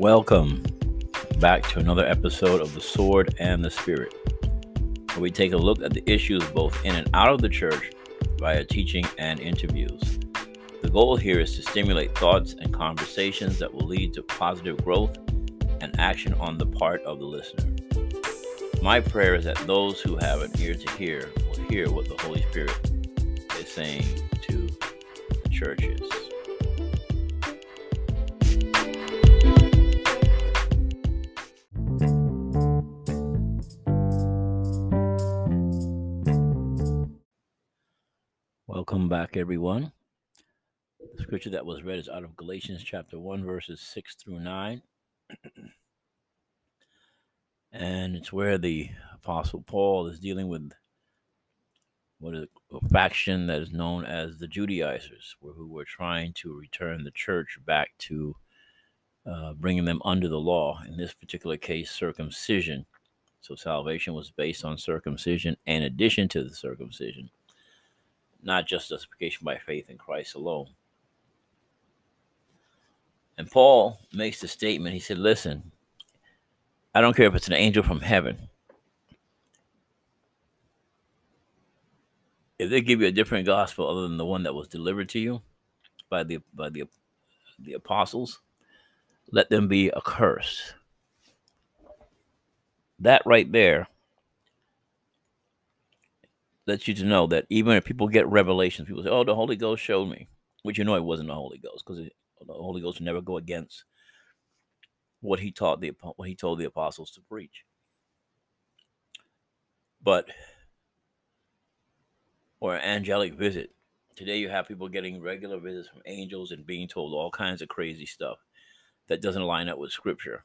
Welcome back to another episode of The Sword and the Spirit, where we take a look at the issues both in and out of the church via teaching and interviews. The goal here is to stimulate thoughts and conversations that will lead to positive growth and action on the part of the listener. My prayer is that those who have an ear to hear will hear what the Holy Spirit is saying to churches. Welcome back, everyone. The scripture that was read is out of Galatians chapter 1, verses 6 through 9. and it's where the Apostle Paul is dealing with what is a faction that is known as the Judaizers, who were trying to return the church back to uh, bringing them under the law. In this particular case, circumcision. So salvation was based on circumcision in addition to the circumcision, not just justification by faith in Christ alone. And Paul makes the statement. He said, Listen, I don't care if it's an angel from heaven. If they give you a different gospel other than the one that was delivered to you by the by the the apostles, let them be accursed. That right there lets you to know that even if people get revelations, people say, "Oh, the Holy Ghost showed me," which you know it wasn't the Holy Ghost because the Holy Ghost never go against what he taught the what he told the apostles to preach. But or an angelic visit. Today you have people getting regular visits from angels and being told all kinds of crazy stuff that doesn't line up with scripture.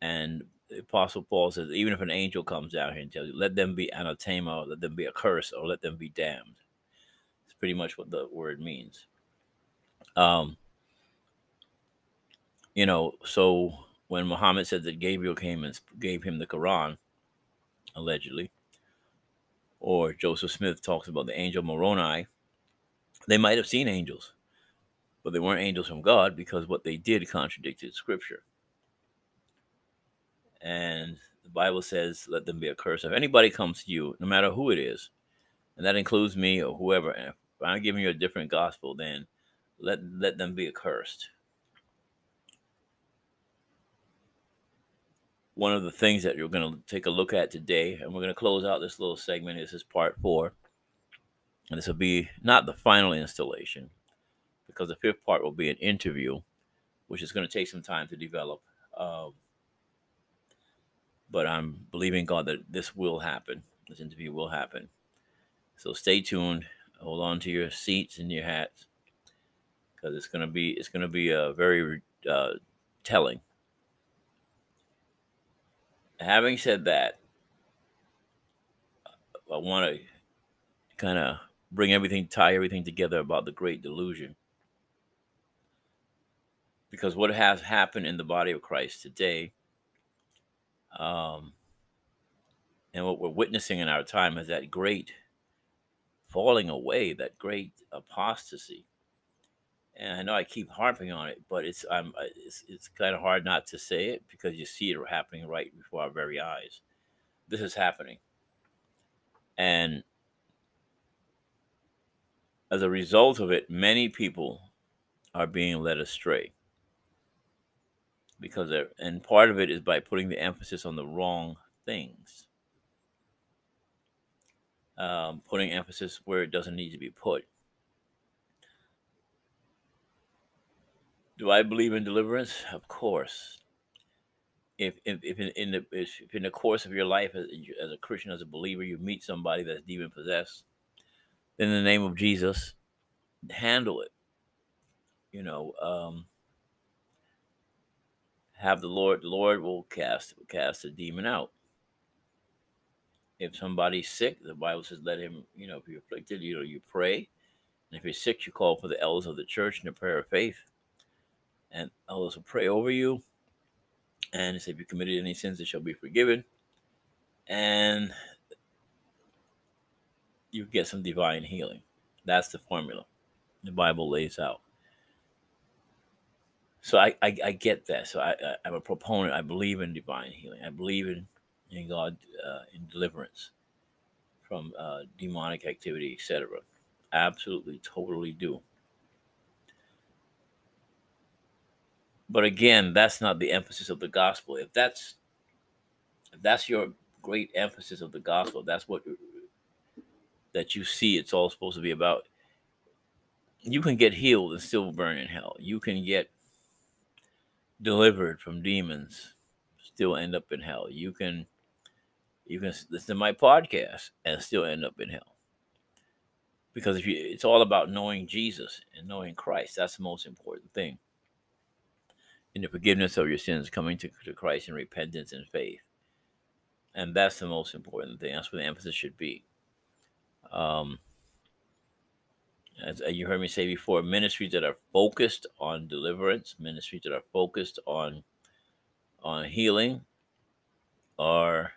And the Apostle Paul says, even if an angel comes down here and tells you, let them be anathema, let them be a curse, or let them be damned. It's pretty much what the word means. Um, you know, so when Muhammad said that Gabriel came and gave him the Quran, allegedly, or Joseph Smith talks about the angel Moroni, they might have seen angels, but they weren't angels from God because what they did contradicted scripture. And the Bible says, let them be a curse. If anybody comes to you, no matter who it is, and that includes me or whoever, and if I'm giving you a different gospel, then let let them be accursed. one of the things that you're going to take a look at today, and we're going to close out this little segment. This is part four, and this will be not the final installation, because the fifth part will be an interview, which is going to take some time to develop. Um, but I'm believing God that this will happen. This interview will happen. So stay tuned. Hold on to your seats and your hats, because it's to be it's to be a very uh, telling having said that, I want to kind of bring everything, tie everything together about the great delusion. Because what has happened in the body of Christ today, um, and what we're witnessing in our time is that great falling away, that great apostasy. And I know I keep harping on it, but it's um it's it's kind of hard not to say it because you see it happening right before our very eyes. This is happening, and as a result of it, many people are being led astray because they're, and part of it is by putting the emphasis on the wrong things, um, putting emphasis where it doesn't need to be put Do I believe in deliverance? Of course. If if, if in, in the if in the course of your life as, as a Christian, as a believer, you meet somebody that's demon possessed, then in the name of Jesus, handle it. You know, um, have the Lord, the Lord will cast cast a demon out. If somebody's sick, the Bible says, let him, you know, if you're afflicted, you know, you pray. And if you're sick, you call for the elders of the church in a prayer of faith. And elders will pray over you. And if you committed any sins, it shall be forgiven. And you get some divine healing. That's the formula the Bible lays out. So I, I, I get that. So I, I, am a proponent. I believe in divine healing. I believe in, in God, uh, in deliverance from uh, demonic activity, etc. Absolutely, totally do. But again, that's not the emphasis of the gospel. If that's if that's your great emphasis of the gospel, that's what that you see it's all supposed to be about. You can get healed and still burn in hell. You can get delivered from demons, still end up in hell. You can you can listen to my podcast and still end up in hell. Because if you it's all about knowing Jesus and knowing Christ. That's the most important thing. In the forgiveness of your sins, coming to, to Christ in repentance and faith. And that's the most important thing. That's where the emphasis should be. Um, as uh, you heard me say before, ministries that are focused on deliverance, ministries that are focused on on healing, are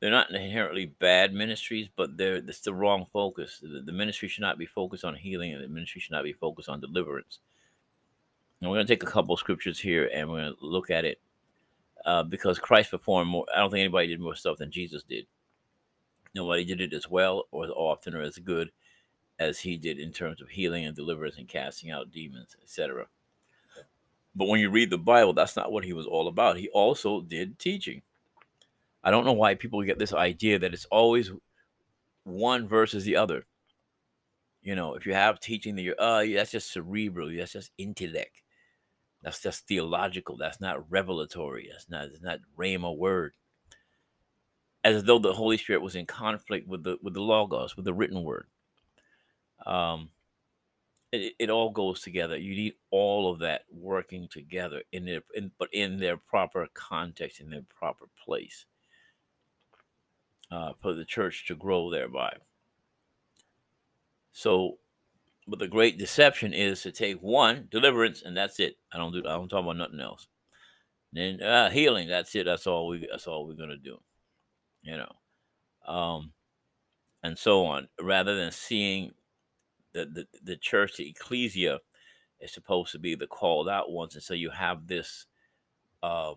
they're not inherently bad ministries, but they're it's the wrong focus. The, the, ministry should not be focused on healing, and the ministry should not be focused on deliverance. And we're going to take a couple scriptures here, and we're going to look at it uh, because Christ performed more. I don't think anybody did more stuff than Jesus did. Nobody did it as well or as often or as good as he did in terms of healing and deliverance and casting out demons, etc. But when you read the Bible, that's not what he was all about. He also did teaching. I don't know why people get this idea that it's always one versus the other. You know, if you have teaching that you're, uh, that's just cerebral, that's just intellect, that's just theological, that's not revelatory, that's not, it's not rhema word. As though the Holy Spirit was in conflict with the with the logos, with the written word um, it, it all goes together. You need all of that working together in their, in, but in their proper context, in their proper place, uh, for the church to grow thereby. So, but the great deception is to take one deliverance and that's it. I don't do. I don't talk about nothing else. Then uh, healing. That's it. That's all we. That's all we're gonna do. You know, um, and so on. Rather than seeing the, the, the church, the ecclesia, is supposed to be the called out ones. And so you have this um,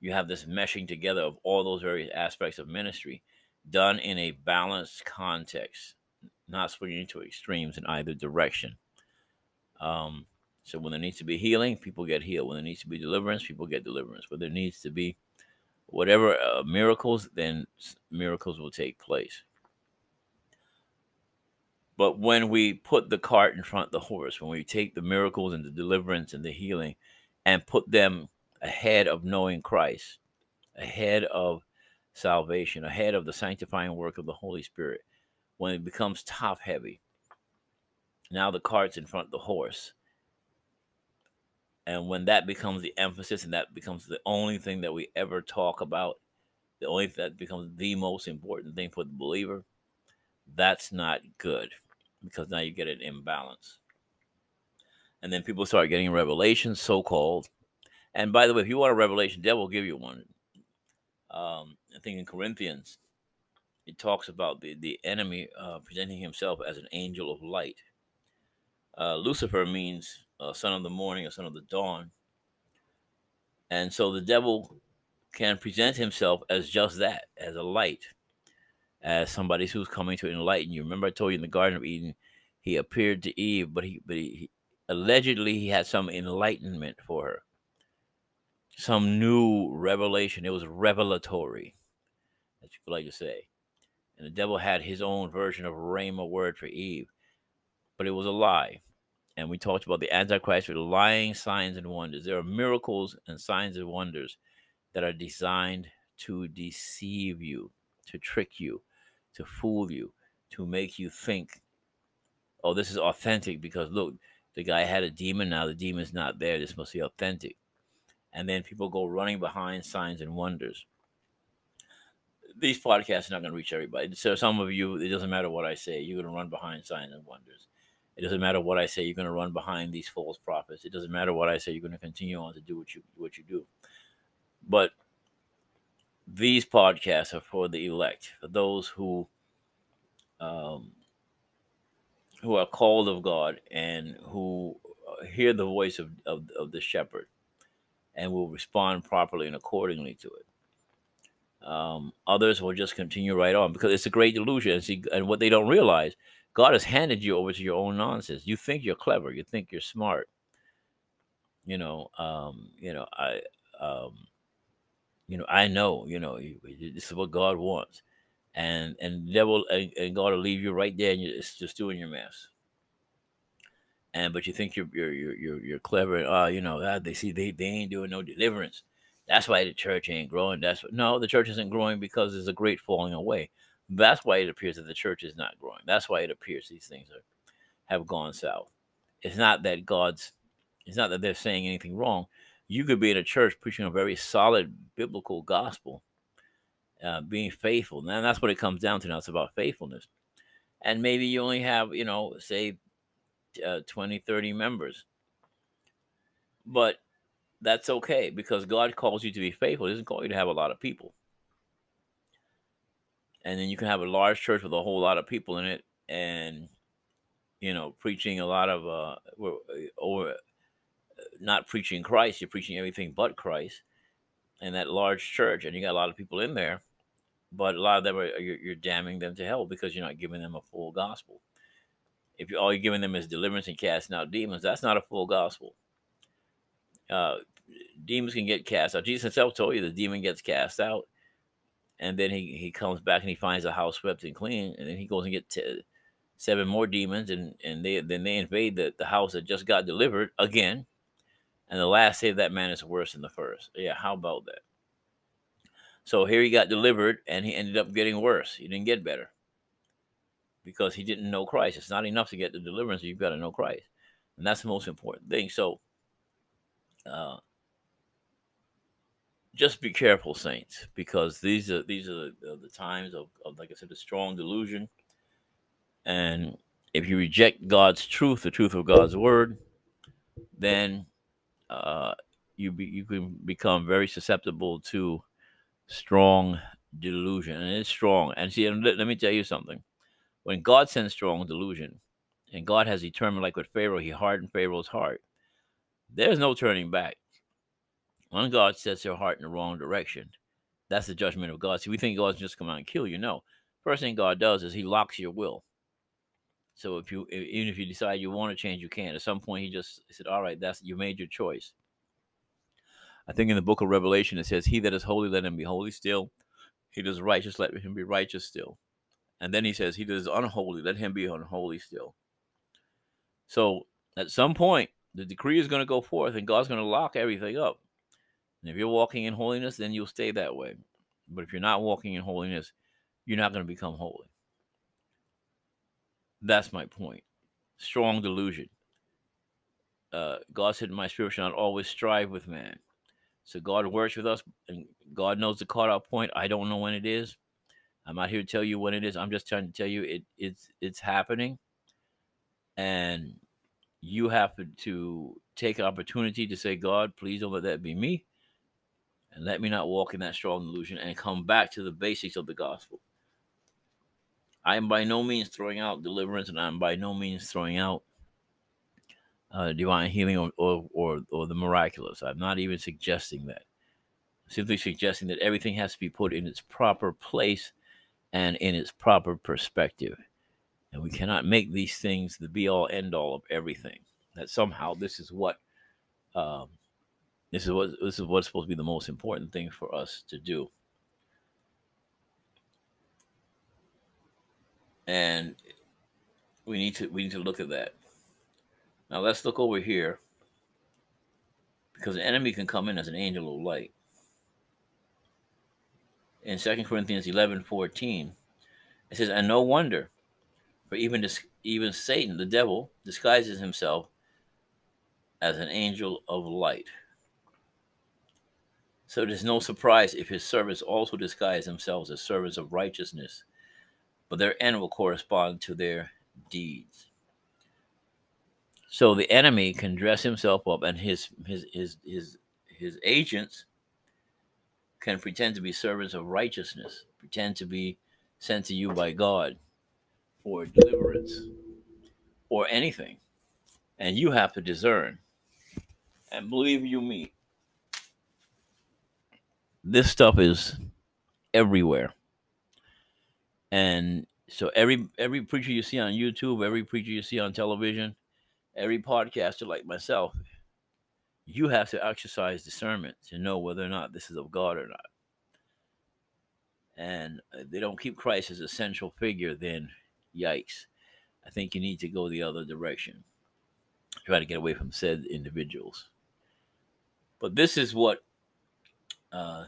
you have this meshing together of all those various aspects of ministry done in a balanced context, not swinging to extremes in either direction. Um, so when there needs to be healing, people get healed. When there needs to be deliverance, people get deliverance. When there needs to be whatever uh, miracles, then miracles will take place. But when we put the cart in front of the horse, when we take the miracles and the deliverance and the healing and put them ahead of knowing Christ, ahead of salvation, ahead of the sanctifying work of the Holy Spirit, when it becomes top heavy, now the cart's in front of the horse. And when that becomes the emphasis and that becomes the only thing that we ever talk about, the only thing that becomes the most important thing for the believer, that's not good because now you get an imbalance. And then people start getting revelations, so called. And by the way, if you want a revelation, devil will give you one. Um, I think in Corinthians, it talks about the, the enemy uh, presenting himself as an angel of light. Uh, Lucifer means uh, son of the morning or son of the dawn. And so the devil can present himself as just that, as a light as somebody who's coming to enlighten you. Remember, I told you in the Garden of Eden, he appeared to Eve, but he, but he, allegedly he had some enlightenment for her, some new revelation. It was revelatory, as people like to say. And the devil had his own version of rhema word for Eve, but it was a lie. And we talked about the Antichrist with lying signs and wonders. There are miracles and signs and wonders that are designed to deceive you, to trick you, to fool you, to make you think, oh, this is authentic because look, the guy had a demon. Now the demon's not there. This must be authentic. And then people go running behind signs and wonders. These podcasts are not going to reach everybody. So some of you, it doesn't matter what I say. You're going to run behind signs and wonders. It doesn't matter what I say. You're going to run behind these false prophets. It doesn't matter what I say. You're going to continue on to do what you what you do. But these podcasts are for the elect, for those who um, who are called of God and who uh, hear the voice of, of, of the shepherd and will respond properly and accordingly to it. Um, others will just continue right on because it's a great delusion. And, see, and what they don't realize, God has handed you over to your own nonsense. You think you're clever. You think you're smart. You know, um, you know, I, um, you know, I know, you know, this is what God wants and and devil and, and God will leave you right there, and you're just doing your mess. And but you think you're you're you're you're, clever, and uh, you know, ah, they see they, they ain't doing no deliverance. That's why the church ain't growing. That's no, the church isn't growing because there's a great falling away. That's why it appears that the church is not growing. That's why it appears these things are have gone south. It's not that God's. It's not that they're saying anything wrong. You could be in a church preaching a very solid biblical gospel, uh, being faithful. And that's what it comes down to now. It's about faithfulness. And maybe you only have, you know, say uh, 20, 30 members. But that's okay because God calls you to be faithful. He doesn't call you to have a lot of people. And then you can have a large church with a whole lot of people in it and, you know, preaching a lot of, uh, or uh, not preaching Christ, you're preaching everything but Christ in that large church and you got a lot of people in there but a lot of them are you're, you're, damning them to hell because you're not giving them a full gospel. If you all you're giving them is deliverance and casting out demons, that's not a full gospel. Uh, demons can get cast out. Jesus himself told you the demon gets cast out, and then he, he comes back and he finds the house swept and clean, and then he goes and gets t- seven more demons, and and they then they invade the, the house that just got delivered again, and the last day of that man is worse than the first. Yeah, how about that? So here he got delivered and he ended up getting worse. He didn't get better because he didn't know Christ. It's not enough to get the deliverance, you've got to know Christ. And that's the most important thing. So uh, just be careful, saints, because these are these are the, the times of, of, like I said, a strong delusion. And if you reject God's truth, the truth of God's word, then uh, you be, you can become very susceptible to strong delusion, and it's strong. And see, let, let me tell you something. When God sends strong delusion, and God has determined, like with Pharaoh, He hardened Pharaoh's heart. There's no turning back. When God sets your heart in the wrong direction, that's the judgment of God. See, we think God's just come out and kill you. No. First thing God does is He locks your will. So if you, even if you decide you want to change, you can. At some point, He just said, "All right, that's you made your choice." I think in the book of Revelation it says, He that is holy, let him be holy still. He that is righteous, let him be righteous still. And then he says, He that is unholy, let him be unholy still. So at some point, the decree is going to go forth and God's going to lock everything up. And if you're walking in holiness, then you'll stay that way. But if you're not walking in holiness, you're not going to become holy. That's my point. Strong delusion. Uh, God said, My spirit shall not always strive with man. So God works with us, and God knows the cutoff point. I don't know when it is. I'm not here to tell you when it is. I'm just trying to tell you it it's it's happening, and you have to, take opportunity to say, God, please don't let that be me, and let me not walk in that strong delusion, and come back to the basics of the gospel. I am by no means throwing out deliverance, and I'm by no means throwing out uh, divine healing or, or, or, or the miraculous. I'm not even suggesting that. I'm simply suggesting that everything has to be put in its proper place and in its proper perspective. And we cannot make these things the be all end all of everything. That somehow this is what um, this is what this is what's supposed to be the most important thing for us to do. And we need to we need to look at that. Now let's look over here because the enemy can come in as an angel of light. In 2 Corinthians 11 14, it says, And no wonder, for even, even Satan, the devil, disguises himself as an angel of light. So it is no surprise if his servants also disguise themselves as servants of righteousness, but their end will correspond to their deeds. So the enemy can dress himself up, and his his his his his agents can pretend to be servants of righteousness, pretend to be sent to you by God for deliverance or anything. And you have to discern. And believe you me, this stuff is everywhere. And so every every preacher you see on YouTube, every preacher you see on television, every podcaster like myself, you have to exercise discernment to know whether or not this is of God or not. And uh, they don't keep Christ as a central figure, then yikes. I think you need to go the other direction. Try to get away from said individuals. But this is what uh,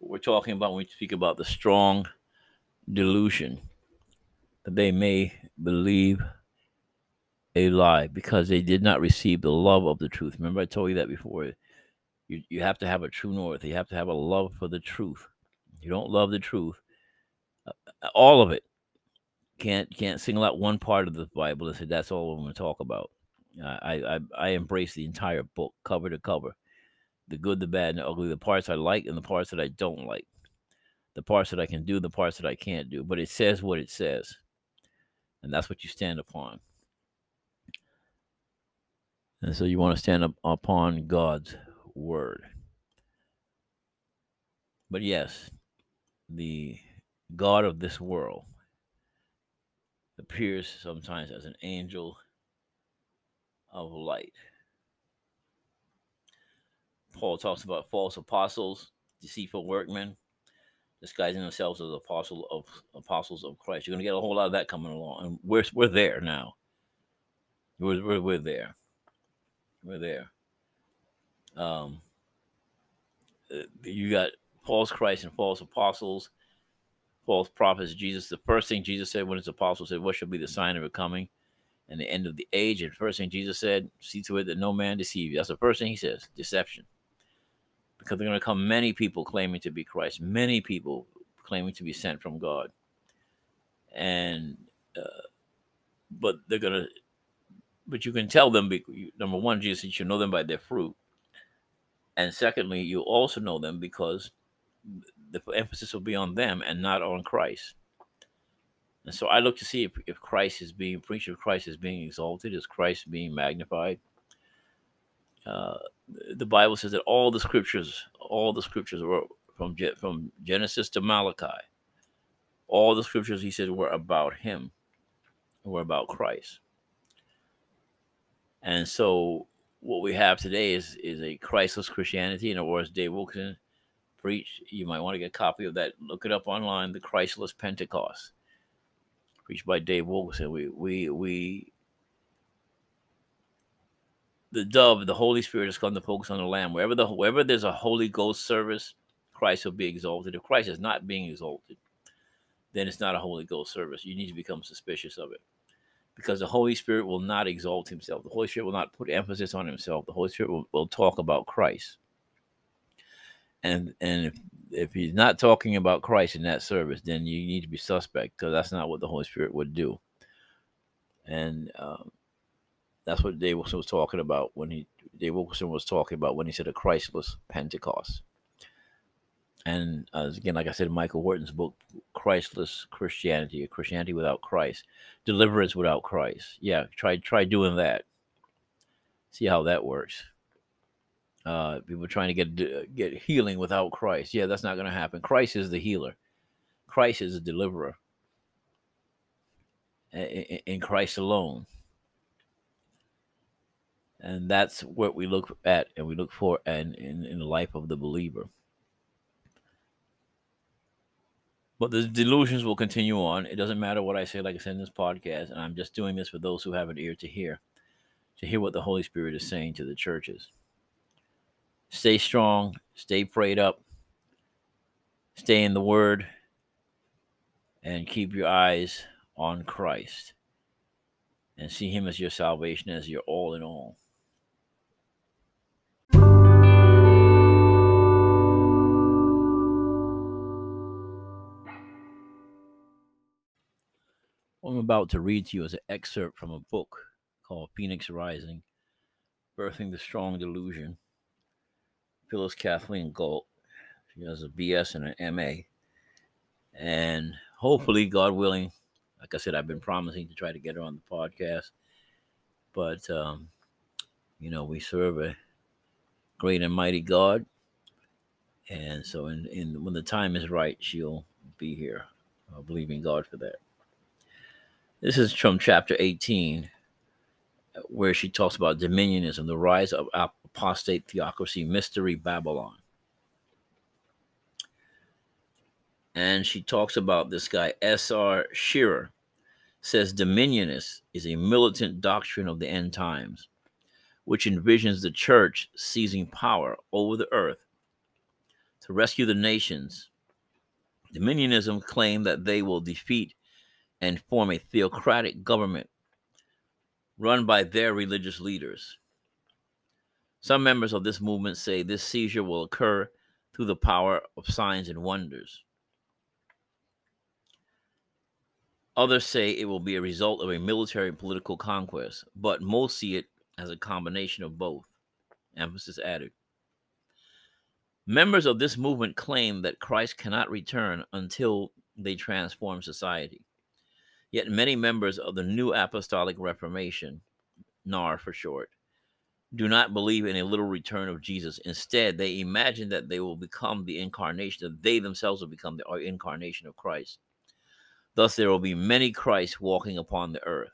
we're talking about when we speak about the strong delusion that they may believe a lie because they did not receive the love of the truth. Remember, I told you that before. You, you have to have a true north. You have to have a love for the truth. You don't love the truth, uh, all of it. Can't can't single out one part of the Bible and say that's all I'm going to talk about. I, I I embrace the entire book, cover to cover, the good, the bad, and the ugly, the parts I like and the parts that I don't like, the parts that I can do, the parts that I can't do. But it says what it says, and that's what you stand upon. And so you want to stand up upon God's word. But yes, the God of this world appears sometimes as an angel of light. Paul talks about false apostles, deceitful workmen, disguising themselves as apostle of apostles of Christ. You're going to get a whole lot of that coming along, and we're we're there now. We're we're, we're there. We're there. Um, you got false Christ and false apostles, false prophets. Jesus, the first thing Jesus said when his apostles said, What shall be the sign of it coming and the end of the age? And first thing Jesus said, See to it that no man deceive you. That's the first thing he says deception. Because they're going to come many people claiming to be Christ, many people claiming to be sent from God. And, uh, but they're going to but you can tell them number one jesus you know them by their fruit. And secondly you also know them because the emphasis will be on them and not on christ. And so i look to see if, if christ is being preached if christ is being exalted is christ being magnified? Uh, the bible says that all the scriptures all the scriptures were from from genesis to malachi all the scriptures he said were about him were about christ and so what we have today is is a Christless Christianity, in other words, Dave Wilkerson preached. You might want to get a copy of that. Look it up online, the Christless Pentecost, preached by Dave Wilkerson. We we we the dove, the Holy Spirit has come to focus on the Lamb. Wherever the wherever there's a Holy Ghost service, Christ will be exalted. If Christ is not being exalted, then it's not a Holy Ghost service. You need to become suspicious of it because the Holy Spirit will not exalt himself. The Holy Spirit will not put emphasis on himself. The Holy Spirit will, will talk about Christ. And and if, if he's not talking about Christ in that service, then you need to be suspect because that's not what the Holy Spirit would do. And um, that's what Dave Wilson was talking about when he Dave Wilson was talking about when he said a Christless Pentecost. And uh, again, like I said in Michael Horton's book, Christless Christianity, Christianity without Christ, deliverance without Christ. Yeah, try try doing that. See how that works. Uh, people trying to get get healing without Christ. Yeah, that's not going to happen. Christ is the healer. Christ is the deliverer. In Christ alone. And that's what we look at and we look for and in, in the life of the believer. But the delusions will continue on. It doesn't matter what I say, like I said in this podcast, and I'm just doing this for those who have an ear to hear, to hear what the Holy Spirit is saying to the churches. Stay strong, stay prayed up, stay in the Word, and keep your eyes on Christ and see Him as your salvation, as your all in all. About to read to you is an excerpt from a book called Phoenix Rising Birthing the Strong Delusion. Phyllis Kathleen Galt. She has a BS and an MA. And hopefully, God willing, like I said, I've been promising to try to get her on the podcast. But, um, you know, we serve a great and mighty God. And so, in, in when the time is right, she'll be here. I believe in God for that. This is from chapter 18, where she talks about dominionism, the rise of apostate theocracy, mystery Babylon. And she talks about this guy, S.R. Shearer, says dominionist is a militant doctrine of the end times, which envisions the church seizing power over the earth to rescue the nations. Dominionism claim that they will defeat and form a theocratic government run by their religious leaders. Some members of this movement say this seizure will occur through the power of signs and wonders. Others say it will be a result of a military and political conquest, but most see it as a combination of both. Emphasis added. Members of this movement claim that Christ cannot return until they transform society. Yet many members of the New Apostolic Reformation, NAR for short, do not believe in a literal return of Jesus. Instead, they imagine that they will become the incarnation, that they themselves will become the uh, incarnation of Christ. Thus, there will be many Christs walking upon the earth.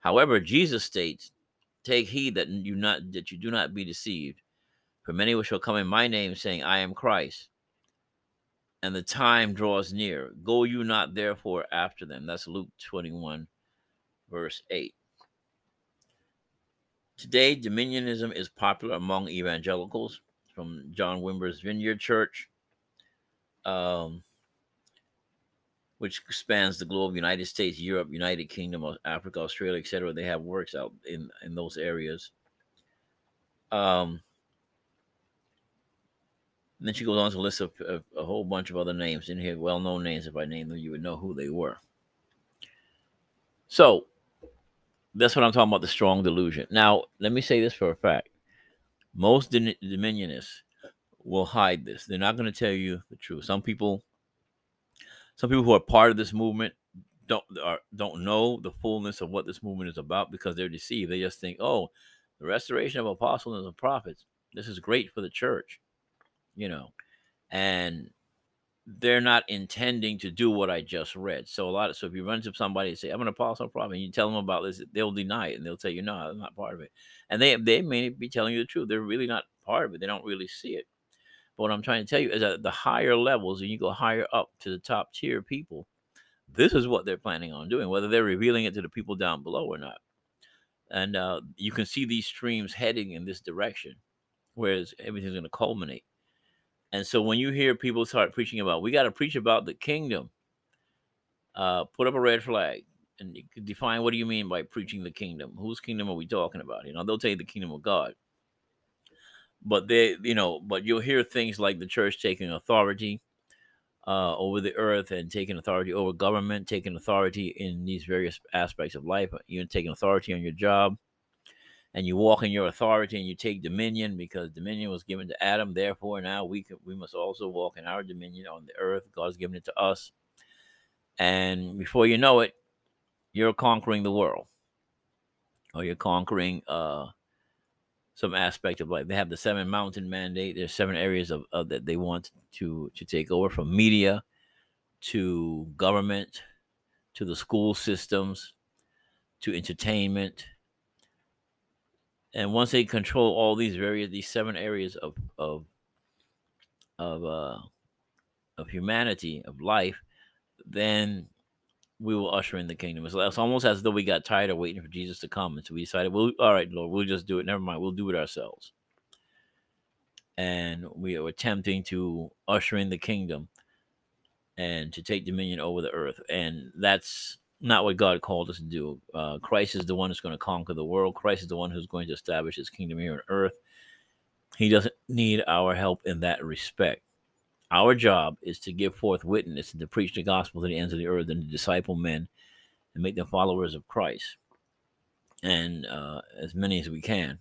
However, Jesus states, "Take heed that you not that you do not be deceived, for many shall come in my name, saying, I am Christ, and the time draws near. Go you not therefore after them. That's Luke 21, verse 8. Today, dominionism is popular among evangelicals from John Wimber's Vineyard Church, um, which spans the globe United States, Europe, United Kingdom, Africa, Australia, etc. They have works out in, in those areas. Um, and then she goes on to list a, a, a whole bunch of other names in here, well known names. If I name them, you would know who they were. So that's what I'm talking about the strong delusion. Now, let me say this for a fact most dominionists will hide this. They're not going to tell you the truth. Some people, some people who are part of this movement don't are, don't know the fullness of what this movement is about because they're deceived. They just think, oh, the restoration of apostles and prophets. This is great for the church you know, and they're not intending to do what I just read. So a lot of so if you run to somebody and say, I'm an apostle problem, and you tell them about this, they'll deny it and they'll tell you, No, I'm not part of it. And they they may be telling you the truth. They're really not part of it. They don't really see it. But what I'm trying to tell you is that the higher levels, and you go higher up to the top tier people, this is what they're planning on doing, whether they're revealing it to the people down below or not. And uh, you can see these streams heading in this direction, whereas everything's going to culminate. And so when you hear people start preaching about, we got to preach about the kingdom, uh, put up a red flag and define what do you mean by preaching the kingdom? Whose kingdom are we talking about? You know, they'll tell you the kingdom of God. But they, you know, but you'll hear things like the church taking authority uh, over the earth and taking authority over government, taking authority in these various aspects of life, even taking authority on your job, and you walk in your authority and you take dominion because dominion was given to Adam. Therefore, now we can, we must also walk in our dominion on the earth. God's given it to us, and before you know it, you're conquering the world, or you're conquering uh, some aspect of life. They have the seven mountain mandate. There's seven areas of, of that they want to to take over from media to government to the school systems to entertainment and once they control all these various these seven areas of of of uh of humanity of life then we will usher in the kingdom. It's, almost as though we got tired of waiting for Jesus to come, and so we decided, well, all right, Lord, we'll just do it. Never mind, we'll do it ourselves. And we are attempting to usher in the kingdom and to take dominion over the earth, and that's not what God called us to do. Uh, Christ is the one that's going to conquer the world. Christ is the one who's going to establish his kingdom here on earth. He doesn't need our help in that respect. Our job is to give forth witness and to preach the gospel to the ends of the earth and to disciple men and make them followers of Christ, and uh, as many as we can.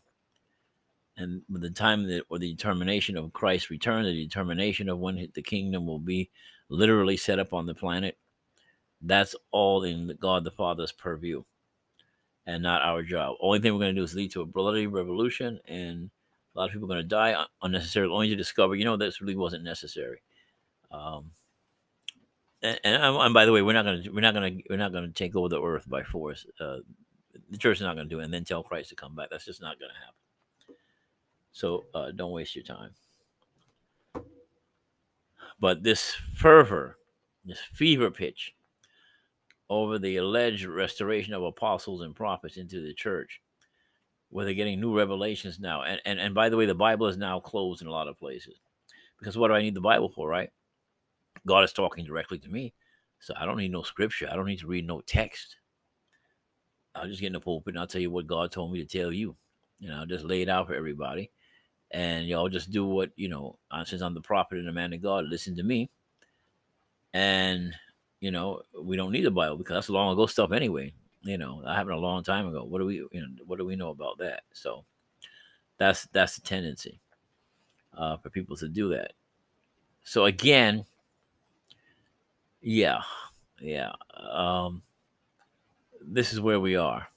And with the time that, or the determination of Christ's return, the determination of when the kingdom will be literally set up on the planet, that's all in God the Father's purview and not our job. Only thing we're going to do is lead to a bloody revolution, and a lot of people are going to die unnecessarily, only to discover, you know, this really wasn't necessary. Um, and, and, and, by the way, we're not going to we're not going to we're not going to take over the earth by force. Uh, the church is not going to do it, and then tell Christ to come back. That's just not going to happen. So uh, don't waste your time. But this fervor, this fever pitch over the alleged restoration of apostles and prophets into the church, where they're getting new revelations now. And, and, and by the way, the Bible is now closed in a lot of places. Because what do I need the Bible for, right? God is talking directly to me. So I don't need no scripture. I don't need to read no text. I'll just get in the pulpit and I'll tell you what God told me to tell you. You know, just lay it out for everybody and y'all just do what you know. Uh, since I'm the prophet and the man of God, listen to me. And you know, we don't need the Bible because that's long ago stuff anyway. You know, that happened a long time ago. What do we, you know, what do we know about that? So that's that's the tendency uh, for people to do that. So again, yeah, yeah. Um, this is where we are.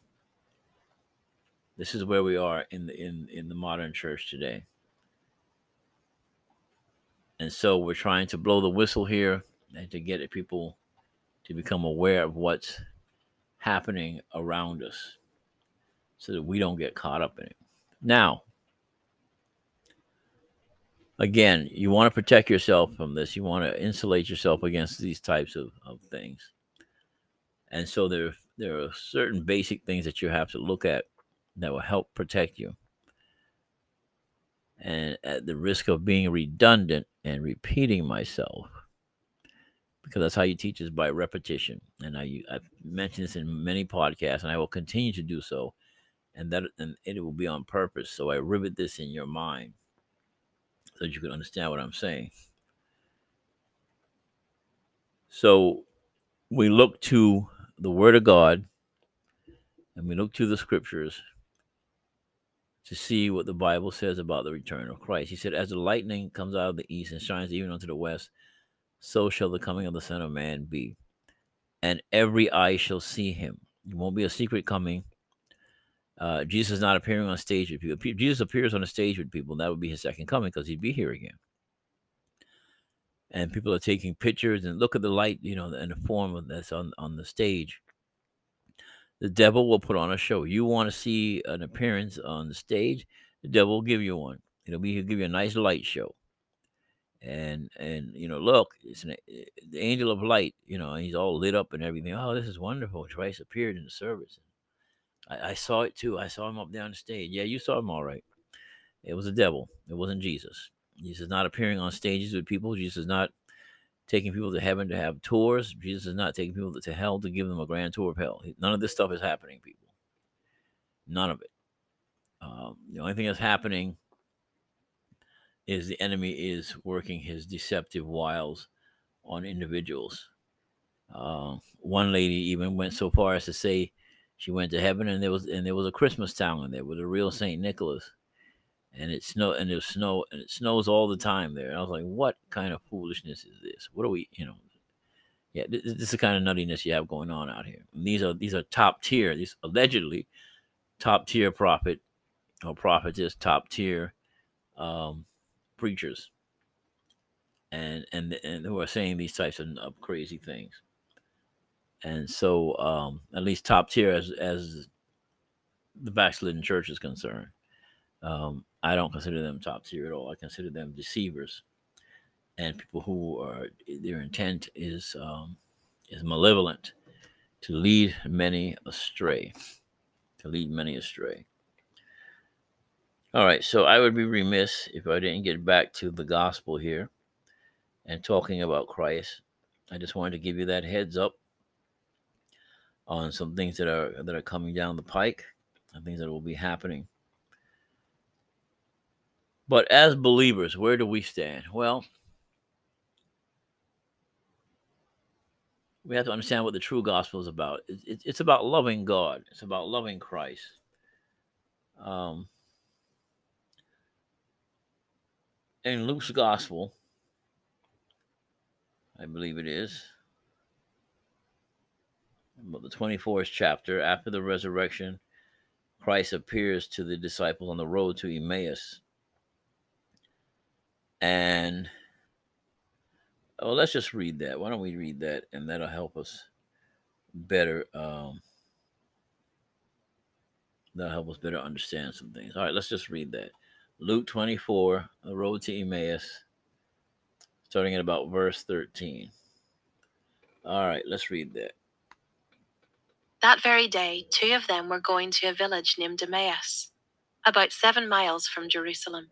This is where we are in the in in the modern church today. And so we're trying to blow the whistle here and to get people to become aware of what's happening around us so that we don't get caught up in it. Now, again, you want to protect yourself from this. You want to insulate yourself against these types of, of things. And so there, there are certain basic things that you have to look at that will help protect you. And at the risk of being redundant and repeating myself, because that's how you teach is by repetition. And I, I've mentioned this in many podcasts, and I will continue to do so. And that and it will be on purpose. So I rivet this in your mind so that you can understand what I'm saying. So we look to the Word of God and we look to the scriptures to see what the Bible says about the return of Christ. He said, As the lightning comes out of the east and shines even unto the west, so shall the coming of the Son of Man be. And every eye shall see him. It won't be a secret coming. Uh, Jesus is not appearing on stage with people. Jesus appears on a stage with people, and that would be his second coming because he'd be here again. And people are taking pictures and look at the light, you know, and the form of that's on, on the stage the devil will put on a show. You want to see an appearance on the stage, the devil will give you one. It'll be he'll give you a nice light show. And and you know, look, it's an, eh, the angel of light. You know, he's all lit up and everything. Oh, this is wonderful. Christ appeared in the service. I, I saw it too. I saw him up on the stage. Yeah, you saw him all right. It was the devil. It wasn't Jesus. Jesus is not appearing on stages with people. Jesus is not taking people to heaven to have tours. Jesus is not taking people to hell to give them a grand tour of hell. None of this stuff is happening, people. None of it. Um, the only thing that's happening is the enemy is working his deceptive wiles on individuals. Uh, one lady even went so far as to say she went to heaven and there was and there was a Christmas town in there with a real Saint Nicholas and it snow and it snow and it snows all the time there. And I was like, what kind of foolishness is this? What are we, you know? Yeah, this, this is the kind of nuttiness you have going on out here. And these are these are top tier, these allegedly top tier prophet or prophetess, top tier um, preachers, and and and who are saying these types of, of crazy things. And so, um, at least top tier as as the backslidden church is concerned. Um, I don't consider them top tier at all. I consider them deceivers and people who are their intent is um, is malevolent to lead many astray, to lead many astray. All right, so I would be remiss if I didn't get back to the gospel here and talking about Christ. I just wanted to give you that heads up on some things that are that are coming down the pike and things that will be happening. But as believers, where do we stand? Well, we have to understand what the true gospel is about. It, it, it's about loving God. It's about loving Christ. Um, in Luke's gospel, I believe it is, about the 24th chapter, after the resurrection, Christ appears to the disciples on the road to Emmaus. And oh, let's just read that. Why don't we read that? And that'll help us better. Um, that'll help us better understand some things. All right, let's just read that. Luke 24, the road to Emmaus, starting at about verse 13. All right, let's read that. That very day, two of them were going to a village named Emmaus, about seven miles from Jerusalem.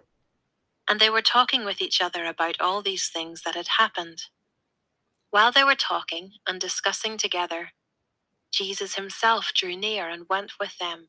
And they were talking with each other about all these things that had happened. While they were talking and discussing together, Jesus himself drew near and went with them.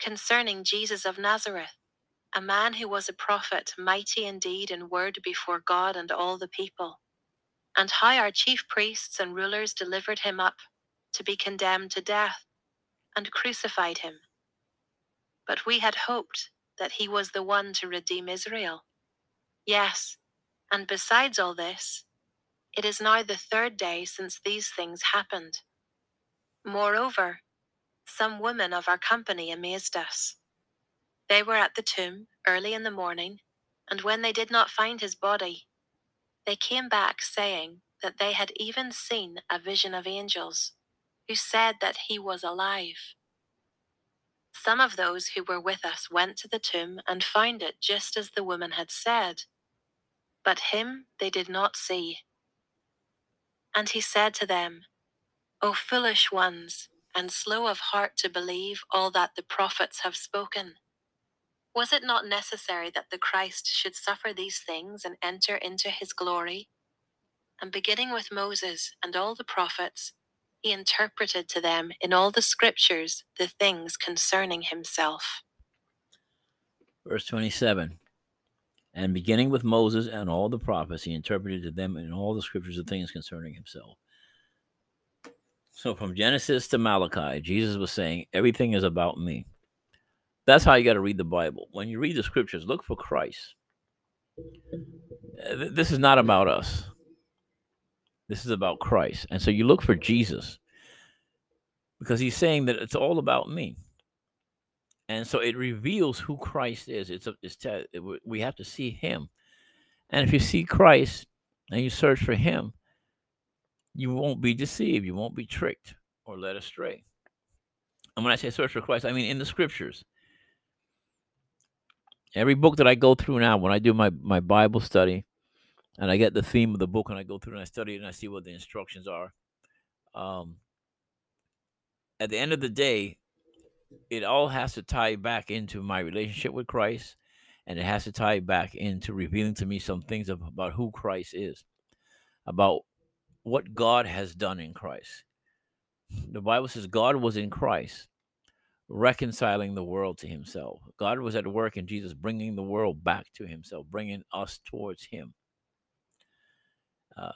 Concerning Jesus of Nazareth, a man who was a prophet, mighty indeed in word before God and all the people, and how our chief priests and rulers delivered him up to be condemned to death, and crucified him. But we had hoped that he was the one to redeem Israel. Yes, and besides all this, it is now the third day since these things happened. Moreover, some women of our company amazed us. They were at the tomb early in the morning, and when they did not find his body, they came back saying that they had even seen a vision of angels who said that he was alive. Some of those who were with us went to the tomb and found it just as the woman had said, but him they did not see. And he said to them, O foolish ones, and slow of heart to believe all that the prophets have spoken. Was it not necessary that the Christ should suffer these things and enter into his glory? And beginning with Moses and all the prophets, he interpreted to them in all the scriptures the things concerning himself. Verse 27 And beginning with Moses and all the prophets, he interpreted to them in all the scriptures the things concerning himself. So from Genesis to Malachi, Jesus was saying, Everything is about me. That's how you got to read the Bible. When you read the scriptures, look for Christ. Uh, this is not about us. This is about Christ. And so you look for Jesus because he's saying that it's all about me. And so it reveals who Christ is. It's, a, it's it, we have to see him. And if you see Christ and you search for him, you won't be deceived. You won't be tricked or led astray. And when I say search for Christ, I mean in the scriptures. Every book that I go through now, when I do my, my Bible study, and I get the theme of the book and I go through and I study it and I see what the instructions are. Um, at the end of the day, it all has to tie back into my relationship with Christ, and it has to tie back into revealing to me some things about who Christ is, about what God has done in Christ. The Bible says God was in Christ, reconciling the world to Himself. God was at work in Jesus, bringing the world back to Himself, bringing us towards Him. Uh,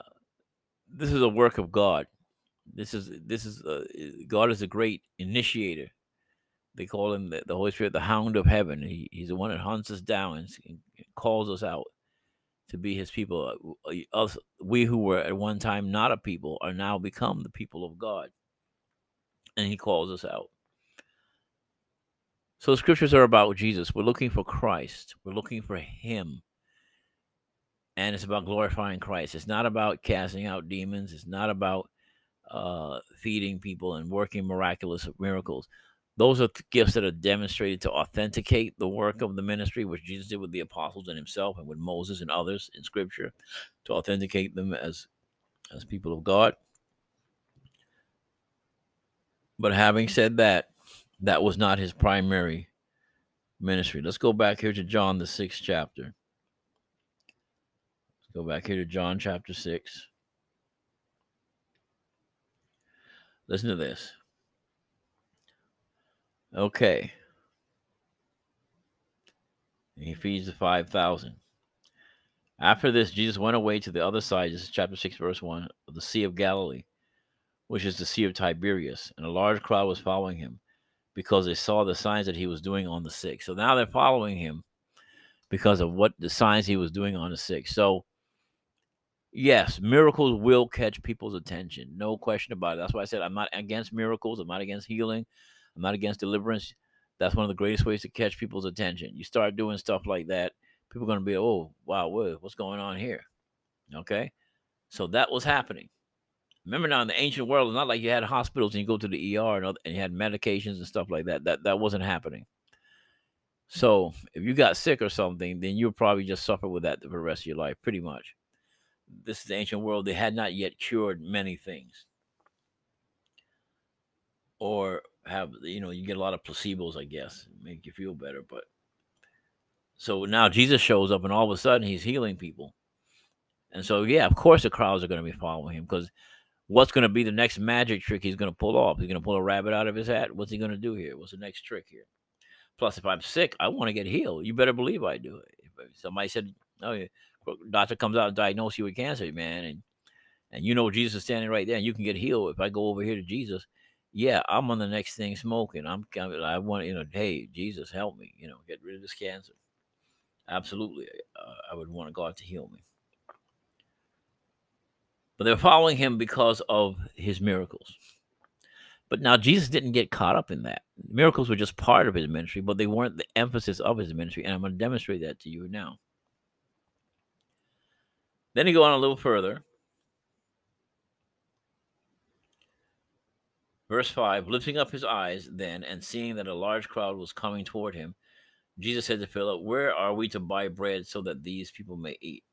this is a work of God. This is this is uh, God is a great initiator. They call him the, the Holy Spirit, the Hound of Heaven. He, he's the one that hunts us down and, and calls us out to be His people. Uh, us, we who were at one time not a people are now become the people of God, and He calls us out. So the scriptures are about Jesus. We're looking for Christ. We're looking for Him and it's about glorifying Christ. It's not about casting out demons. It's not about uh, feeding people and working miraculous miracles. Those are gifts that are demonstrated to authenticate the work of the ministry, which Jesus did with the apostles and himself, and with Moses and others in Scripture, to authenticate them as as people of God. But having said that, that was not his primary ministry. Let's go back here to John, the sixth chapter. Let's go back here to John chapter 6. Listen to this. Okay. he feeds the 5,000. After this, Jesus went away to the other side. This is chapter 6, verse 1 of the Sea of Galilee, which is the Sea of Tiberias. And a large crowd was following him because they saw the signs that he was doing on the sick. So now they're following him because of what the signs he was doing on the sick. So, yes, miracles will catch people's attention. No question about it. That's why I said I'm not against miracles, I'm not against healing, I'm not against deliverance. That's one of the greatest ways to catch people's attention. You start doing stuff like that, people are going to be, oh, wow, what's going on here? Okay. So that was happening. Remember now in the ancient world, it's not like you had hospitals and you go to the ER and, and you had medications and stuff like that. That that wasn't happening. So if you got sick or something, then you'll probably just suffer with that for the rest of your life, pretty much. This is the ancient world. They had not yet cured many things. Or have you know, you get a lot of placebos, I guess, make you feel better. But so now Jesus shows up and all of a sudden he's healing people. And so yeah, of course the crowds are going to be following him because what's going to be the next magic trick he's going to pull off? He's going to pull a rabbit out of his hat. What's he going to do here? What's the next trick here? Plus, if I'm sick, I want to get healed. You better believe I do. If somebody said, "Oh, yeah, doctor comes out and diagnoses you with cancer, man," and and you know Jesus is standing right there, and you can get healed. If I go over here to Jesus, yeah, I'm on the next thing smoking. I'm, I want, you know, hey, Jesus, help me, you know, get rid of this cancer. Absolutely, uh, I would want God to heal me. But they're following him because of his miracles. But now Jesus didn't get caught up in that. Miracles were just part of his ministry, but they weren't the emphasis of his ministry. And I'm going to demonstrate that to you now. Then he go on a little further. Verse 5 Lifting up his eyes then and seeing that a large crowd was coming toward him, Jesus said to Philip, Where are we to buy bread so that these people may eat?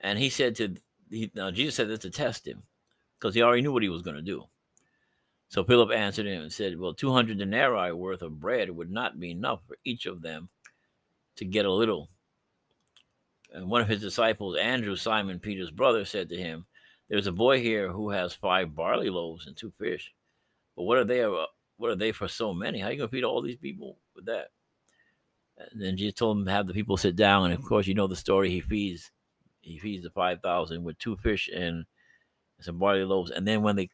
And he said to, he, now Jesus said this to test him because he already knew what he was going to do. So Philip answered him and said, Well, 200 denarii worth of bread would not be enough for each of them to get a little. And one of his disciples, Andrew, Simon Peter's brother, said to him, There's a boy here who has five barley loaves and two fish. But what are they? Uh, what are they for so many? How are you going to feed all these people with that? And then Jesus told him to have the people sit down. And of course, you know the story. He feeds, he feeds the five thousand with two fish and some barley loaves. And then when they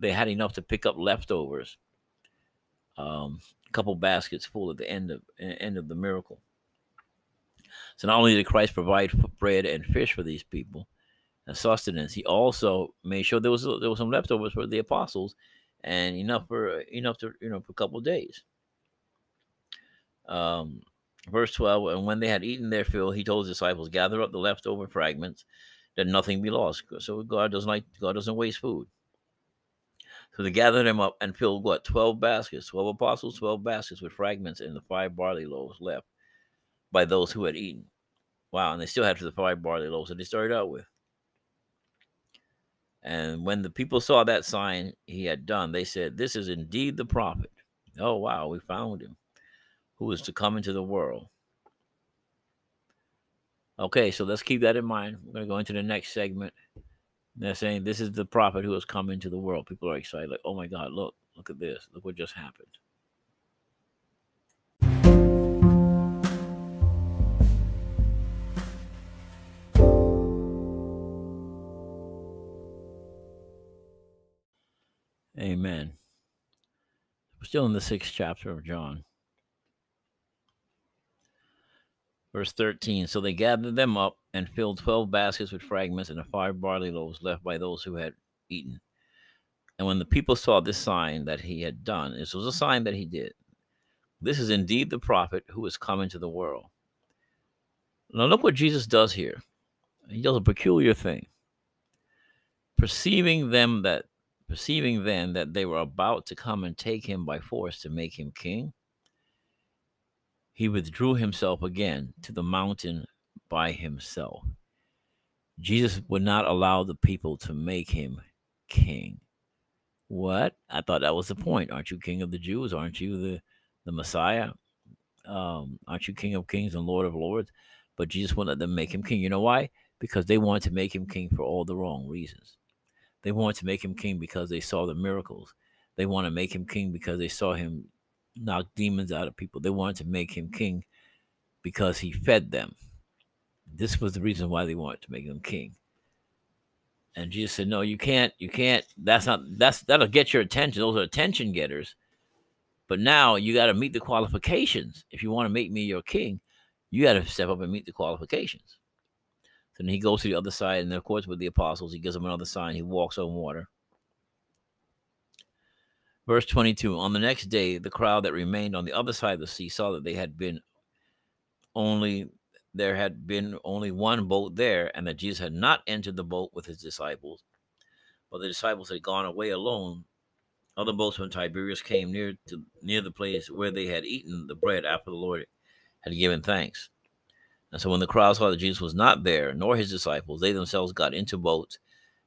they had enough to pick up leftovers. Um, a couple baskets full at the end of end of the miracle. So not only did Christ provide bread and fish for these people sustenance, he also made sure there was there was some leftovers for the apostles and enough for enough to you know for a couple days. Um, verse 12 and when they had eaten their fill he told his disciples gather up the leftover fragments that nothing be lost so god doesn't like god doesn't waste food so they gathered them up and filled what? 12 baskets, 12 apostles, 12 baskets with fragments and the five barley loaves left by those who had eaten. Wow. And they still had the five barley loaves that they started out with. And when the people saw that sign he had done, they said, This is indeed the prophet. Oh, wow, we found him who is to come into the world. Okay, so let's keep that in mind. We're going to go into the next segment. They're saying this is the prophet who has come into the world. People are excited, like, oh my God, look, look at this. Look what just happened. Amen. We're still in the sixth chapter of John. Verse 13 So they gathered them up and filled 12 baskets with fragments and the five barley loaves left by those who had eaten. And when the people saw this sign that he had done, this was a sign that he did. This is indeed the prophet who is coming to the world. Now, look what Jesus does here. He does a peculiar thing. Perceiving them that perceiving then that they were about to come and take him by force to make him king, he withdrew himself again to the mountain by himself. Jesus would not allow the people to make him king. What? I thought that was the point. Aren't you king of the Jews? Aren't you the, the Messiah? Um, aren't you king of kings and lord of lords? But Jesus wouldn't let them make him king. You know why? Because they wanted to make him king for all the wrong reasons. They wanted to make him king because they saw the miracles. They want to make him king because they saw him knock demons out of people. They wanted to make him king because he fed them. This was the reason why they wanted to make him king. And Jesus said, "No, you can't. You can't. That's not. That's that'll get your attention. Those are attention getters. But now you got to meet the qualifications. If you want to make me your king, you got to step up and meet the qualifications." Then he goes to the other side, and of course, with the apostles, he gives them another sign. He walks on water. Verse 22 On the next day, the crowd that remained on the other side of the sea saw that they had been only there had been only one boat there, and that Jesus had not entered the boat with his disciples, but the disciples had gone away alone. Other boats from Tiberias came near to near the place where they had eaten the bread after the Lord had given thanks. And so when the crowd saw that Jesus was not there, nor his disciples, they themselves got into boats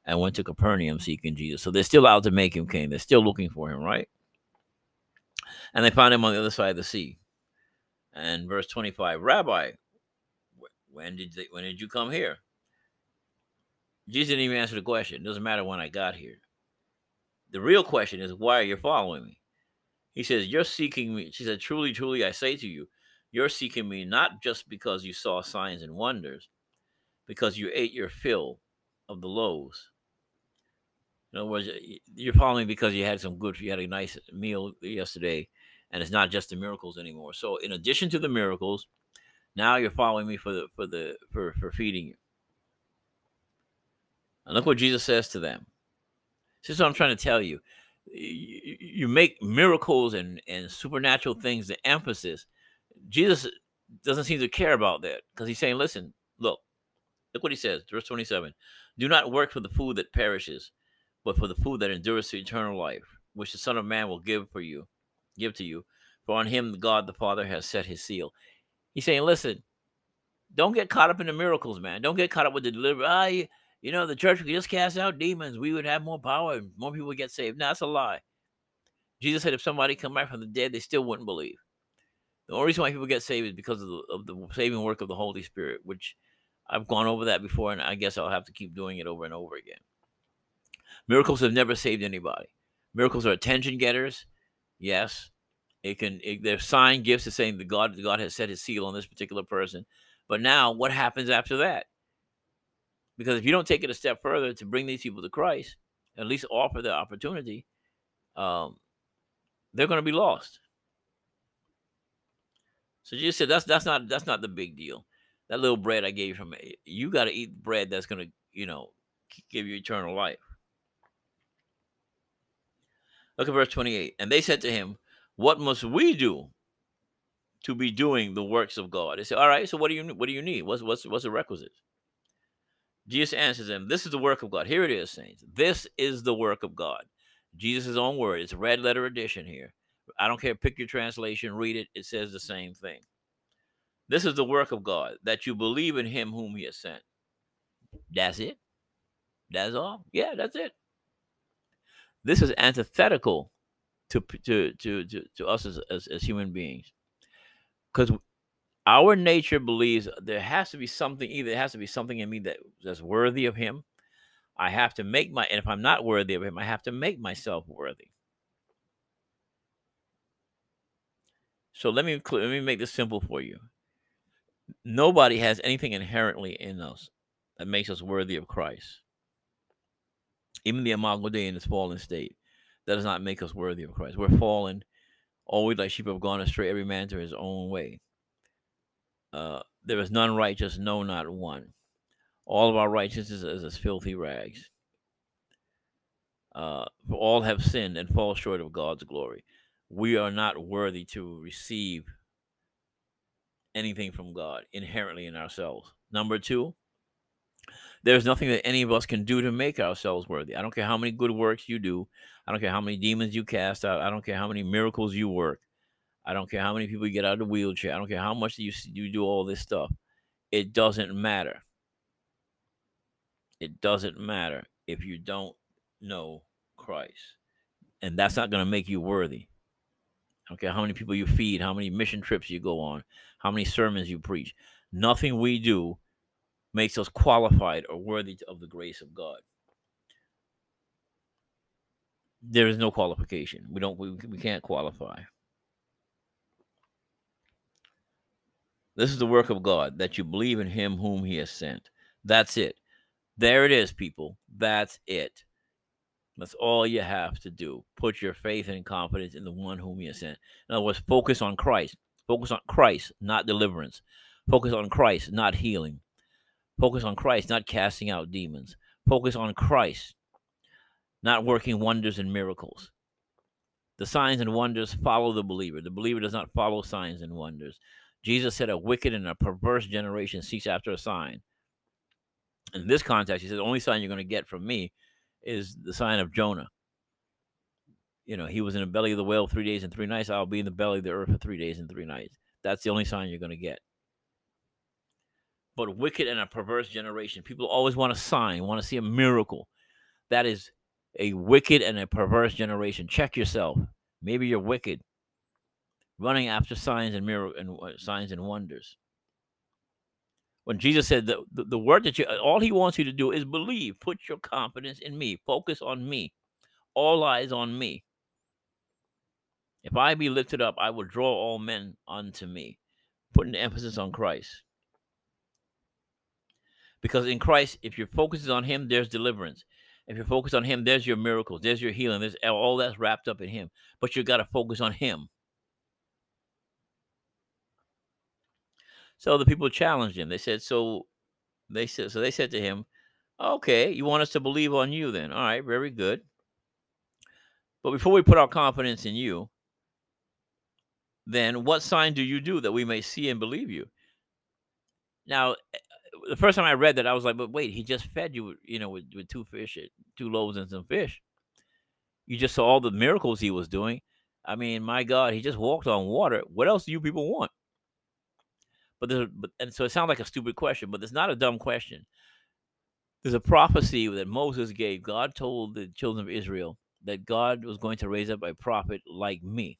and went to Capernaum seeking Jesus. So they're still out to make him king. They're still looking for him, right? And they found him on the other side of the sea. And verse 25, Rabbi, when did they, when did you come here? Jesus didn't even answer the question. It doesn't matter when I got here. The real question is, why are you following me? He says, You're seeking me. She said, Truly, truly, I say to you, you're seeking me not just because you saw signs and wonders, because you ate your fill of the loaves. In other words, you're following because you had some good, you had a nice meal yesterday, and it's not just the miracles anymore. So, in addition to the miracles, now you're following me for the for the for for feeding you. And look what Jesus says to them. This is what I'm trying to tell you. You, you make miracles and and supernatural things the emphasis. Jesus doesn't seem to care about that because he's saying, "Listen, look, look what he says, verse 27. Do not work for the food that perishes, but for the food that endures to eternal life, which the Son of Man will give for you, give to you. For on him God the Father has set his seal. He's saying, listen, don't get caught up in the miracles, man. Don't get caught up with the delivery. Ah, you, you know, the church could just cast out demons. We would have more power and more people would get saved. No, that's a lie. Jesus said if somebody come back from the dead, they still wouldn't believe. The only reason why people get saved is because of the, of the saving work of the Holy Spirit, which I've gone over that before, and I guess I'll have to keep doing it over and over again. Miracles have never saved anybody. Miracles are attention getters, yes. It can it, they're sign gifts to saying that God God has set His seal on this particular person. But now, what happens after that? Because if you don't take it a step further to bring these people to Christ, at least offer the opportunity, um, they're going to be lost. So Jesus said, "That's that's not that's not the big deal. That little bread I gave eh, you from you got to eat bread that's going to you know give you eternal life." Look at verse 28. And they said to him, What must we do to be doing the works of God? They said, All right, so what do you what do you need? What's what's what's the requisite? Jesus answers them, This is the work of God. Here it is, saints. This is the work of God. Jesus' own word. It's red letter edition here. I don't care. Pick your translation, read it. It says the same thing. This is the work of God, that you believe in him whom he has sent. That's it. That's all. Yeah, that's it. This is antithetical to to to to, to us as, as, as human beings, because our nature believes there has to be something. Either there has to be something in me that that's worthy of Him. I have to make my, and if I'm not worthy of Him, I have to make myself worthy. So let me let me make this simple for you. Nobody has anything inherently in us that makes us worthy of Christ even the Imago Dei in its fallen state, that does not make us worthy of Christ. We're fallen, always like sheep have gone astray, every man to his own way. Uh, there is none righteous, no, not one. All of our righteousness is as filthy rags. Uh, for all have sinned and fall short of God's glory. We are not worthy to receive anything from God inherently in ourselves. Number two, there's nothing that any of us can do to make ourselves worthy. I don't care how many good works you do. I don't care how many demons you cast out. I don't care how many miracles you work. I don't care how many people you get out of the wheelchair. I don't care how much you you do all this stuff. It doesn't matter. It doesn't matter if you don't know Christ. And that's not going to make you worthy. Okay, how many people you feed, how many mission trips you go on, how many sermons you preach. Nothing we do makes us qualified or worthy of the grace of God. There is no qualification. We don't we, we can't qualify. This is the work of God that you believe in him whom he has sent. That's it. There it is, people. That's it. That's all you have to do. Put your faith and confidence in the one whom has sent. In other words, focus on Christ. Focus on Christ, not deliverance. Focus on Christ, not healing. Focus on Christ, not casting out demons. Focus on Christ, not working wonders and miracles. The signs and wonders follow the believer. The believer does not follow signs and wonders. Jesus said, A wicked and a perverse generation seeks after a sign. In this context, he said, The only sign you're going to get from me is the sign of Jonah. You know, he was in the belly of the whale three days and three nights. I'll be in the belly of the earth for three days and three nights. That's the only sign you're going to get. But wicked and a perverse generation. People always want a sign, want to see a miracle. That is a wicked and a perverse generation. Check yourself. Maybe you're wicked, running after signs and miracle and uh, signs and wonders. When Jesus said the, the, the word that you all he wants you to do is believe, put your confidence in me, focus on me, all eyes on me. If I be lifted up, I will draw all men unto me, putting the emphasis on Christ. Because in Christ, if your focus is on Him, there's deliverance. If you're focused on Him, there's your miracles, there's your healing, there's all that's wrapped up in Him. But you got to focus on Him. So the people challenged him. They said, "So they said, so they said to him, "Okay, you want us to believe on you? Then, all right, very good. But before we put our confidence in you, then what sign do you do that we may see and believe you?" Now, eh, the first time I read that, I was like, "But wait, he just fed you, you know, with, with two fish, eh, two loaves and some fish. You just saw all the miracles he was doing. I mean, my God, he just walked on water. What else do you people want?" But there's, but and so it sounds like a stupid question, but it's not a dumb question. There's a prophecy that Moses gave. God told the children of Israel that God was going to raise up a prophet like me.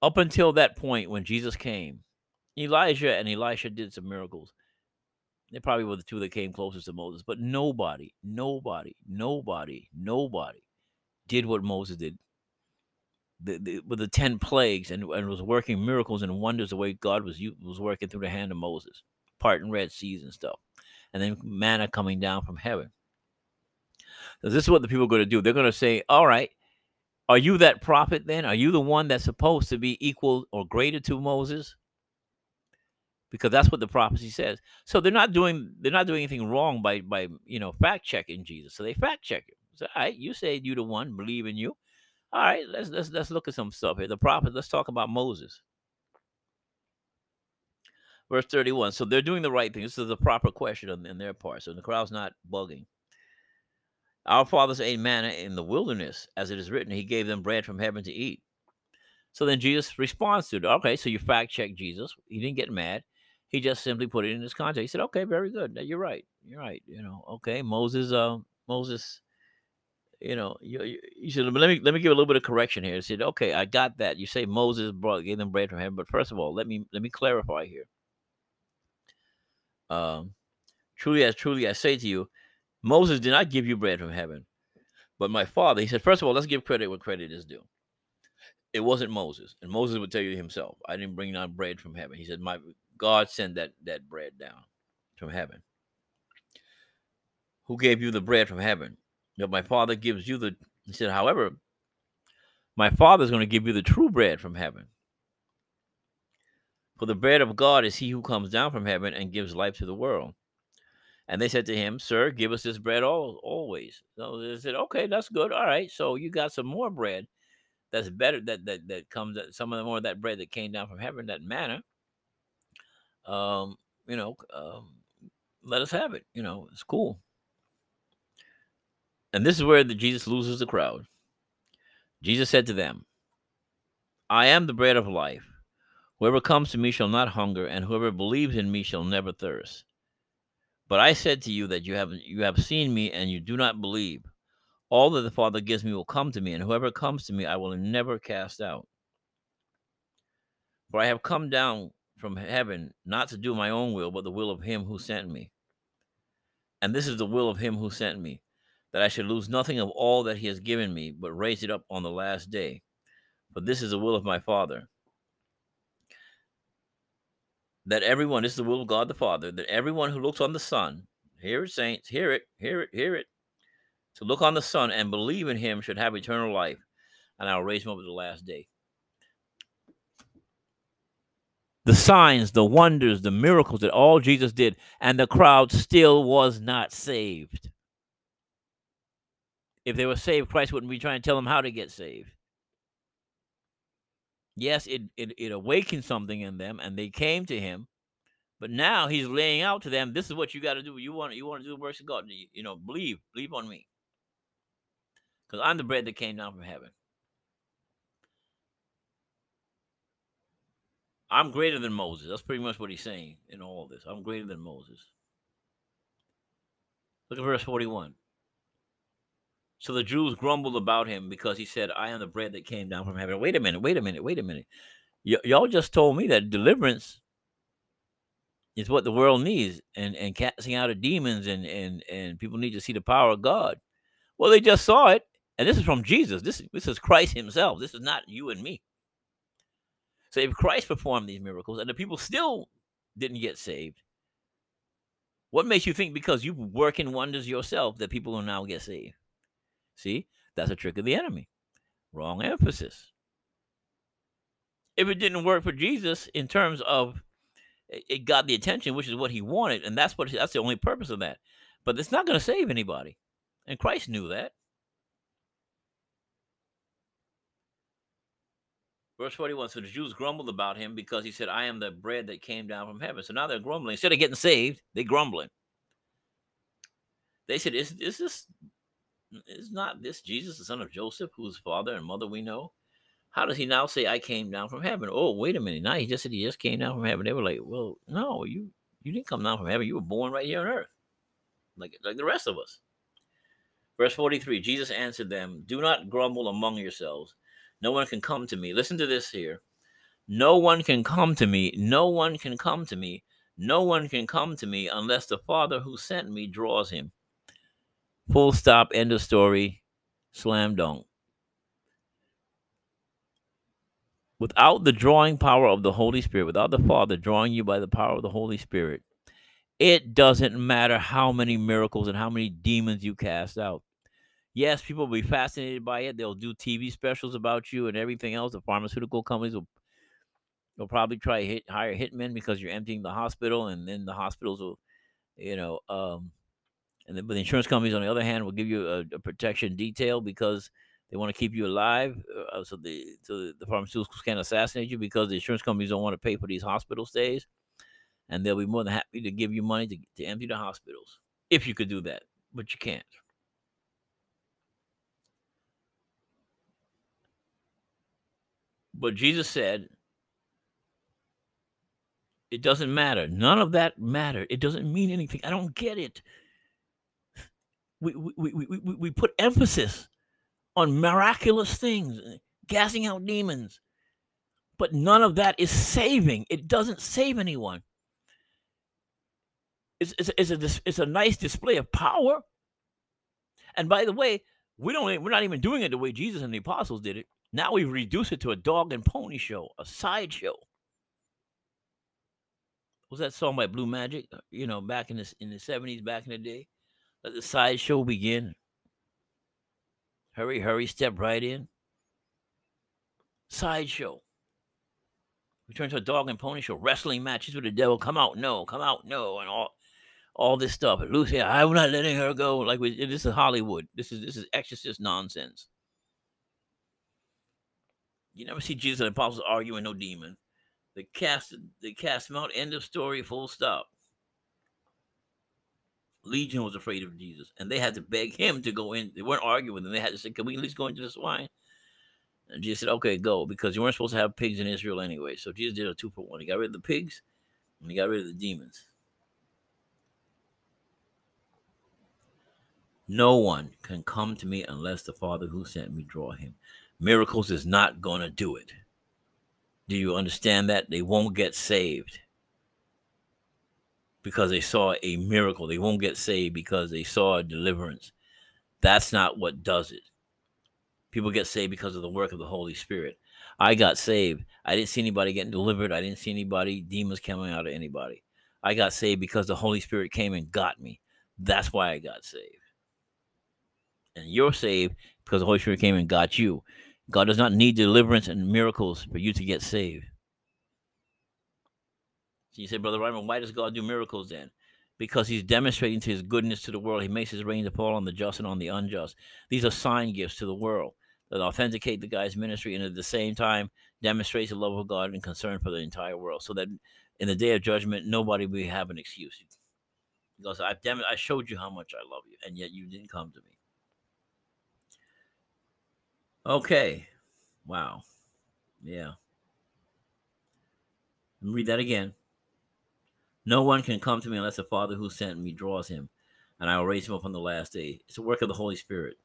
Up until that point, when Jesus came, Elijah and Elisha did some miracles. They probably were the two that came closest to Moses, but nobody, nobody, nobody, nobody did what Moses did the, the, with the 10 plagues and, and was working miracles and wonders the way God was was working through the hand of Moses, parting red seas and stuff. And then manna coming down from heaven. So this is what the people are going to do. They're going to say, All right, are you that prophet then? Are you the one that's supposed to be equal or greater to Moses? Because that's what the prophecy says. So they're not doing they're not doing anything wrong by by you know fact checking Jesus. So they fact check him. So, all right, you say you the one, believe in you. All right, let's let's let's look at some stuff here. The prophet. Let's talk about Moses. Verse 31. So they're doing the right thing. This is a proper question on, in their part. So the crowd's not bugging. Our fathers ate manna in the wilderness, as it is written, He gave them bread from heaven to eat. So then Jesus responds to it. Okay, so you fact check Jesus. He didn't get mad. He just simply put it in his context. He said, "Okay, very good. You're right. You're right. You know, okay, Moses. Uh, Moses you know, you, you let me let me give a little bit of correction here. He said, okay, I got that. You say Moses brought gave them bread from heaven, but first of all, let me let me clarify here. Um, truly, as truly I say to you, Moses did not give you bread from heaven, but my father. He said, first of all, let's give credit where credit is due. It wasn't Moses, and Moses would tell you himself, I didn't bring down bread from heaven. He said, my God sent that that bread down from heaven. Who gave you the bread from heaven? That my father gives you the he said however my father is going to give you the true bread from heaven. For the bread of god is he who comes down from heaven and gives life to the world. And they said to him sir give us this bread all, always. So they said okay that's good. All right. So you got some more bread that's better that that that comes some of the more of that bread that came down from heaven that manna um you know um, let us have it. You know it's cool and this is where the Jesus loses the crowd. Jesus said to them, I am the bread of life. Whoever comes to me shall not hunger, and whoever believes in me shall never thirst. But I said to you that you have you have seen me and you do not believe. All that the Father gives me will come to me, and whoever comes to me, I will never cast out. For I have come down from heaven not to do my own will, but the will of him who sent me. And this is the will of him who sent me, that I should lose nothing of all that he has given me, but raise it up on the last day. For this is the will of my Father. That everyone, this is the will of God the Father, that everyone who looks on the Son, hear it, saints, hear it, hear it, hear it, to look on the Son and believe in him should have eternal life, and I'll raise him up at the last day. The signs, the wonders, the miracles that all Jesus did, and the crowd still was not saved. If they were saved, Christ wouldn't be trying to tell them how to get saved. Yes, it, it, it awakened something in them, and they came to him. But now he's laying out to them, this is what you got to do. You want you want to do the works of God. You, you know, believe, believe on me because I'm the bread that came down from heaven. I'm greater than Moses. That's pretty much what he's saying in all this. I'm greater than Moses. Look at verse 41. So the Jews grumbled about him because he said, I am the bread that came down from heaven. Wait a minute, wait a minute, wait a minute. Y- y'all just told me that deliverance is what the world needs and, and casting out of demons and, and, and people need to see the power of God. Well, they just saw it and this is from Jesus. This, this is Christ himself. This is not you and me. So if Christ performed these miracles and the people still didn't get saved, what makes you think because you work in wonders yourself that people will now get saved? See, that's a trick of the enemy. Wrong emphasis. If it didn't work for Jesus in terms of it got the attention, which is what he wanted, and that's what that's the only purpose of that. But it's not going to save anybody. And Christ knew that. Verse 41 So the Jews grumbled about him because he said, I am the bread that came down from heaven. So now they're grumbling. Instead of getting saved, they're grumbling. They said, Is, is this is not this Jesus, the son of Joseph, whose father and mother we know? How does he now say, I came down from heaven? Oh, wait a minute. Now he just said he just came down from heaven. They were like, Well, no, you you didn't come down from heaven. You were born right here on earth, like, like the rest of us. Verse 43 Jesus answered them, Do not grumble among yourselves. No one can come to me. Listen to this here. No one can come to me. No one can come to me. No one can come to me unless the Father who sent me draws him. Full stop. End of story. Slam dunk. Without the drawing power of the Holy Spirit, without the Father drawing you by the power of the Holy Spirit, it doesn't matter how many miracles and how many demons you cast out yes, people will be fascinated by it. They'll do TV specials about you and everything else. The pharmaceutical companies will will probably try hit hire hitmen because you're emptying the hospital, and then the hospitals will, you know, um, and then but the insurance companies on the other hand will give you a, a protection detail because they want to keep you alive, uh, so the so the pharmaceuticals can't assassinate you because the insurance companies don't want to pay for these hospital stays, and they'll be more than happy to give you money to to empty the hospitals if you could do that, but you can't. But Jesus said, it doesn't matter. None of that matter. It doesn't mean anything. I don't get it. We, we, we, we, we put emphasis on miraculous things, casting out demons, but none of that is saving. It doesn't save anyone. It's, it's, it's, a, it's a nice display of power. And by the way, we don't we're not even doing it the way Jesus and the apostles did it. Now we reduce it to a dog and pony show, a sideshow. Was that song by Blue Magic? Uh, you know, back in the in the seventies, back in the day. Let the sideshow begin. Hurry, hurry, step right in. Sideshow. We turn to a dog and pony show, wrestling matches with the devil. Come out, no, come out, no, and all all this stuff. Lucy, I'm not letting her go. Like we, this is Hollywood. This is this is exorcist nonsense. You never see Jesus and the apostles arguing no demon. They cast they cast him out. End of story. Full stop. Legion was afraid of Jesus, and they had to beg him to go in. They weren't arguing him. They had to say, "Can we at least go into the swine?" And Jesus said, "Okay, go," because you weren't supposed to have pigs in Israel anyway. So Jesus did a two for one. He got rid of the pigs, and he got rid of the demons. No one can come to me unless the Father who sent me draw him. Miracles is not going to do it. Do you understand that? They won't get saved because they saw a miracle. They won't get saved because they saw a deliverance. That's not what does it. People get saved because of the work of the Holy Spirit. I got saved. I didn't see anybody getting delivered. I didn't see anybody, demons coming out of anybody. I got saved because the Holy Spirit came and got me. That's why I got saved. And you're saved because the Holy Spirit came and got you. God does not need deliverance and miracles for you to get saved. So you say, Brother Rhymer, why does God do miracles then? Because he's demonstrating to his goodness to the world. He makes his rain to fall on the just and on the unjust. These are sign gifts to the world that authenticate the guy's ministry and at the same time demonstrates the love of God and concern for the entire world. So that in the day of judgment, nobody will have an excuse. Because I've dem- I showed you how much I love you, and yet you didn't come to me. Okay. Wow. Yeah. Read that again. No one can come to me unless the Father who sent me draws him, and I will raise him up on the last day. It's a work of the Holy Spirit.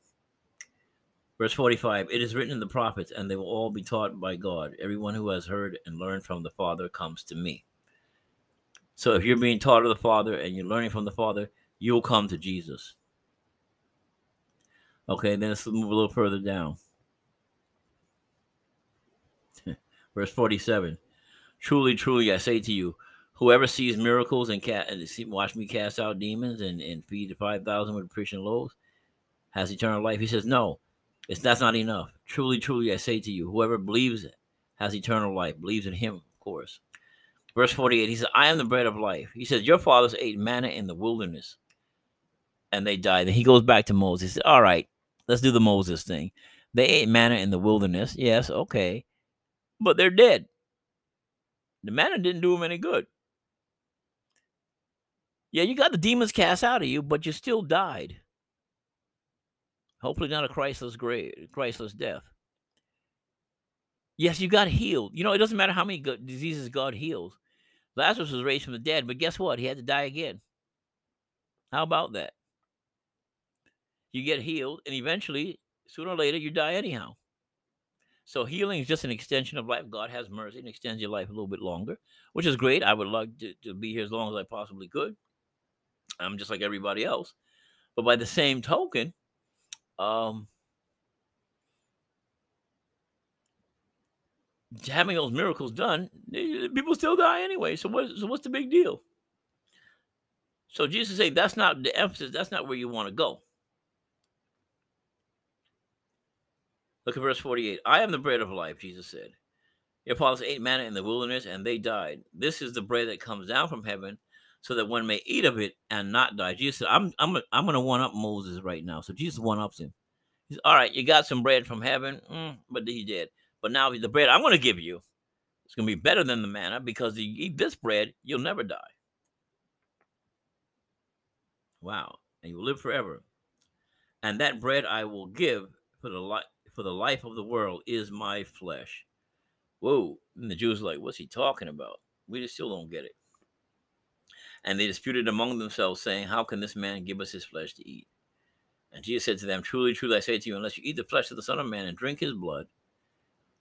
Verse 45 It is written in the prophets, and they will all be taught by God. Everyone who has heard and learned from the Father comes to me. So if you're being taught of the Father and you're learning from the Father, you'll come to Jesus. Okay, then let's move a little further down. Verse 47 Truly, truly, I say to you, whoever sees miracles and, and see, watch me cast out demons and, and feed the 5,000 with and loaves has eternal life. He says, No, it's, that's not enough. Truly, truly, I say to you, whoever believes it has eternal life, believes in him, of course. Verse 48, he says, I am the bread of life. He says, Your fathers ate manna in the wilderness and they died. And he goes back to Moses. He says, All right, let's do the Moses thing. They ate manna in the wilderness. Yes, okay but they're dead. The manna didn't do them any good. Yeah, you got the demons cast out of you, but you still died. Hopefully, not a Christless grave, Christless death. Yes, you got healed. You know, it doesn't matter how many diseases God heals. Lazarus was raised from the dead, but guess what? He had to die again. How about that? You get healed, and eventually, sooner or later, you die anyhow. So healing is just an extension of life. God has mercy and extends your life a little bit longer, which is great. I would love to, to be here as long as I possibly could. I'm just like everybody else. But by the same token, um, having those miracles done, people still die anyway. So what, so what's the big deal? So Jesus saying that's not the emphasis. That's not where you want to go. Look at verse 48. I am the bread of life, Jesus said. Your fathers ate manna in the wilderness and they died. This is the bread that comes down from heaven so that one may eat of it and not die. Jesus said, I'm, I'm, I'm to one up Moses right now. So Jesus one ups him. He said, All right, you got some bread from heaven, mm, but he did. But now the bread I'm to give you, it's to be better than the manna because if you eat this bread, you'll never die. Wow. And you will live forever. And that bread I will give for the life for the life of the world is my flesh. Whoa. And the Jews like, what's he talking about? We just still don't get it. And they disputed among themselves, saying, How can this man give us his flesh to eat? And Jesus said to them, Truly, truly, I say to you, unless you eat the flesh of the Son of Man and drink his blood,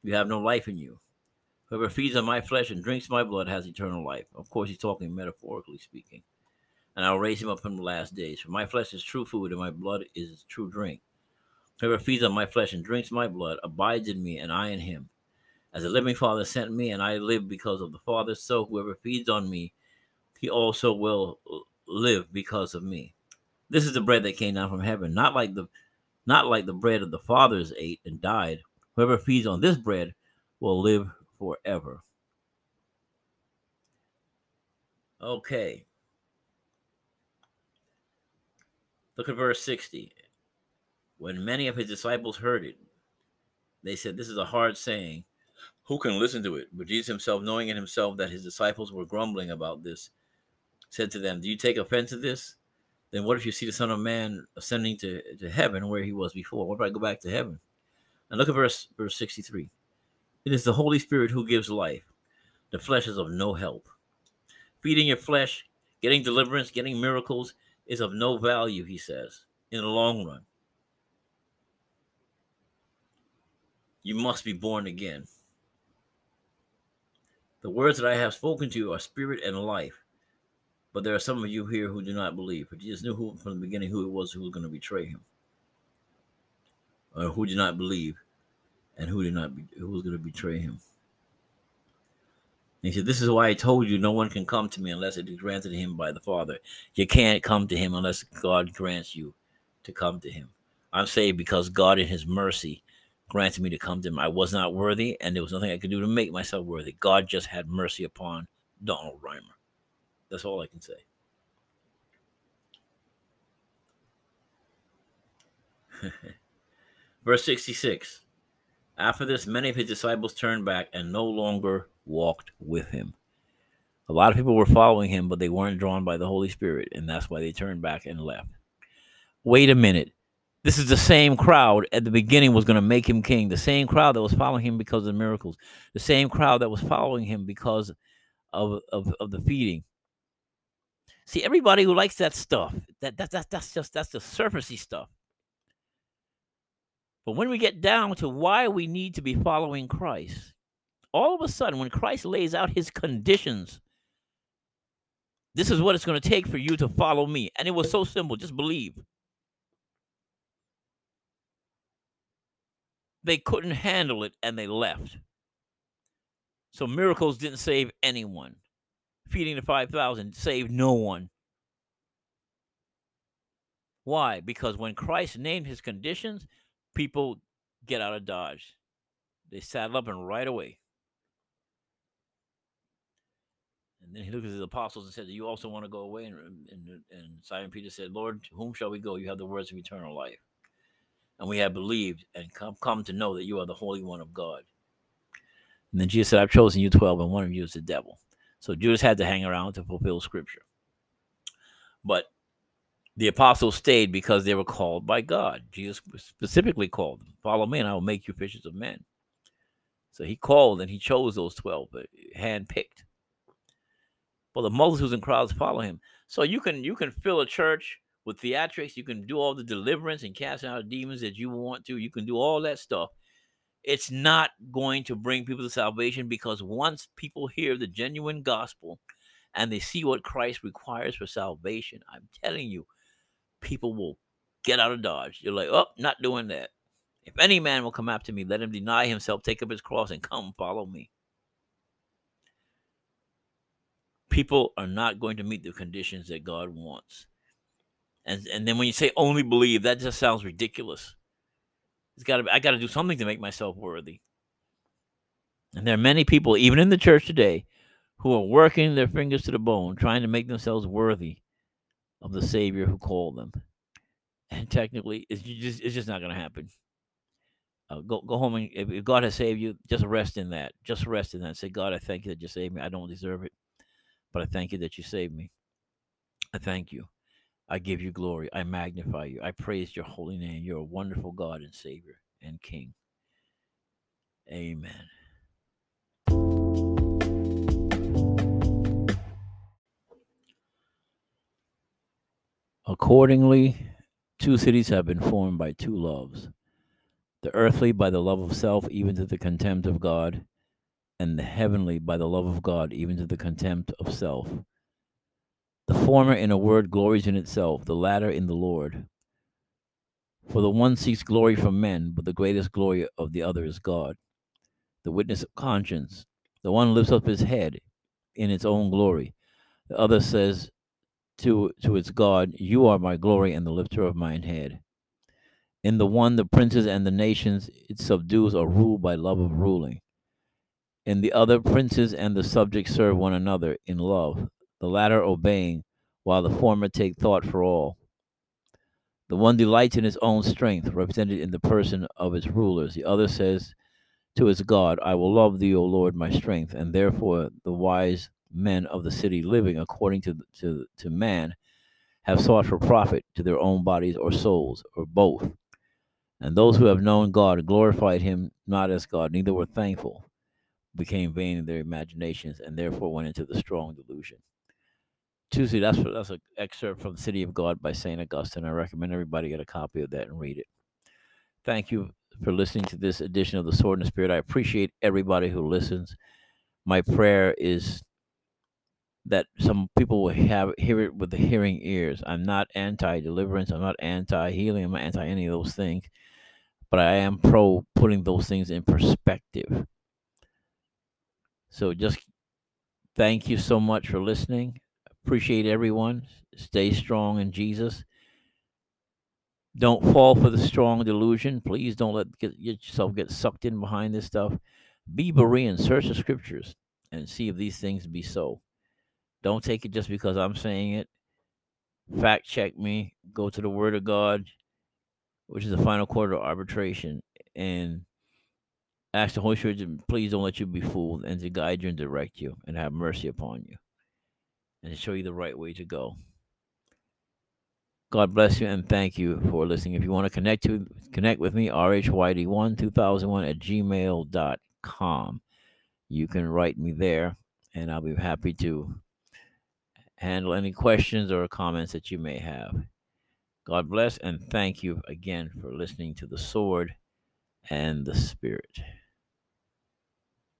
you have no life in you. Whoever feeds on my flesh and drinks my blood has eternal life. Of course, he's talking metaphorically speaking. And I'll raise him up in the last days. For my flesh is true food, and my blood is true drink. Whoever feeds on my flesh and drinks my blood abides in me, and I in him. As the living Father sent me, and I live because of the Father, so whoever feeds on me, he also will live because of me. This is the bread that came down from heaven, not like the not like the bread of the fathers ate and died. Whoever feeds on this bread will live forever. Okay. Look at verse 60. When many of his disciples heard it, they said, This is a hard saying. Who can listen to it? But Jesus himself, knowing in himself that his disciples were grumbling about this, said to them, Do you take offense at this? Then what if you see the Son of Man ascending to, to heaven where he was before? What if I go back to heaven? And look at verse verse 63. It is the Holy Spirit who gives life. The flesh is of no help. Feeding your flesh, getting deliverance, getting miracles is of no value, he says. in the long run. You must be born again. The words that I have spoken to you are spirit and life. But there are some of you here who do not believe. But Jesus knew who, from the beginning who it was who was going to betray him, or who did not believe, and who did not be, who was going to betray him. And he said, "This is why I told you, no one can come to me unless it is granted him by the Father. You can't come to him unless God grants you to come to him. I'm saved because God, in His mercy, granted me to come to him. I was not worthy, and there was nothing I could do to make myself worthy. God just had mercy upon Donald Rhymer. That's all I can say. Verse 66 After this, many of his disciples turned back and no longer walked with him. A lot of people were following him, but they weren't drawn by the Holy Spirit, and that's why they turned back and left. Wait a minute. This is the same crowd at the beginning was going to make him king. The same crowd that was following him because of the miracles. The same crowd that was following him because of, of, of the feeding. See, everybody who likes that stuff, that, that, that that's just that's the surfacey stuff. But when we get down to why we need to be following Christ, all of a sudden, when Christ lays out his conditions, this is what it's going to take for you to follow me. And it was so simple just believe. They couldn't handle it and they left. So miracles didn't save anyone feeding the 5,000 saved no one. Why? Because when Christ named his conditions, people get out of Dodge. They saddle up and right away. And then he looked at his apostles and said, Do you also want to go away? And, and, and Simon Peter said, Lord, to whom shall we go? You have the words of eternal life. And we have believed and come, come to know that you are the Holy One of God. And then Jesus said, I've chosen you 12, and one of you is the devil. So Judas had to hang around to fulfill scripture. But the apostles stayed because they were called by God. Jesus specifically called them, Follow me, and I will make you fishers of men. So he called and he chose those 12, uh, handpicked. Well, the multitudes and crowds follow him. So you can you can fill a church with theatrics. You can do all the deliverance and casting out demons that you want to. You can do all that stuff it's not going to bring people to salvation because once people hear the genuine gospel and they see what Christ requires for salvation, I'm telling you, people will get out of Dodge. You're like, oh, not doing that. If any man will come after me, let him deny himself, take up his cross, and come follow me. People are not going to meet the conditions that God wants. And, and then when you say only believe, that just sounds ridiculous. It's got to. I got to do something to make myself worthy. And there are many people, even in the church today, who are working their fingers to the bone, trying to make themselves worthy of the Savior who called them. And technically, it's just it's just not going to happen. Uh, go go home and if, if God has saved you, just rest in that. Just rest in that. Say, God, I thank you that you saved me. I don't deserve it, but I thank you that you saved me. I thank you. I give you glory. I magnify you. I praise your holy name. You're a wonderful God and Savior and King. Amen. Accordingly, two cities have been formed by two loves the earthly by the love of self, even to the contempt of God, and the heavenly by the love of God, even to the contempt of self. The former, in a word, glories in itself, the latter in the Lord. For the one seeks glory from men, but the greatest glory of the other is God. The witness of conscience. The one lifts up his head in its own glory. The other says to, to its God, You are my glory and the lifter of mine head. In the one, the princes and the nations it subdues are ruled by love of ruling. In the other, princes and the subjects serve one another in love the latter obeying, while the former take thought for all. The one delights in his own strength, represented in the person of its rulers. The other says to his God, I will love thee, O Lord, my strength. And therefore the wise men of the city living according to, to, to man have sought for profit to their own bodies or souls, or both. And those who have known God glorified him not as God, neither were thankful, became vain in their imaginations, and therefore went into the strong delusion Tuesday. That's that's an excerpt from City of God by Saint Augustine. I recommend everybody get a copy of that and read it. Thank you for listening to this edition of the Sword and the Spirit. I appreciate everybody who listens. My prayer is that some people will have hear it with the hearing ears. I'm not anti-deliverance. I'm not anti-healing. I'm not anti any of those things, but I am pro putting those things in perspective. So just thank you so much for listening. Appreciate everyone. Stay strong in Jesus. Don't fall for the strong delusion. Please don't let get, yourself get sucked in behind this stuff. Be Berean. Search the scriptures and see if these things be so. Don't take it just because I'm saying it. Fact check me. Go to the Word of God, which is the final court of arbitration, and ask the Holy Spirit please don't let you be fooled and to guide you and direct you and have mercy upon you and show you the right way to go. God bless you and thank you for listening. If you want to connect to connect with me, rhyd1 2001 at gmail.com. You can write me there and I'll be happy to handle any questions or comments that you may have. God bless and thank you again for listening to the sword and the spirit.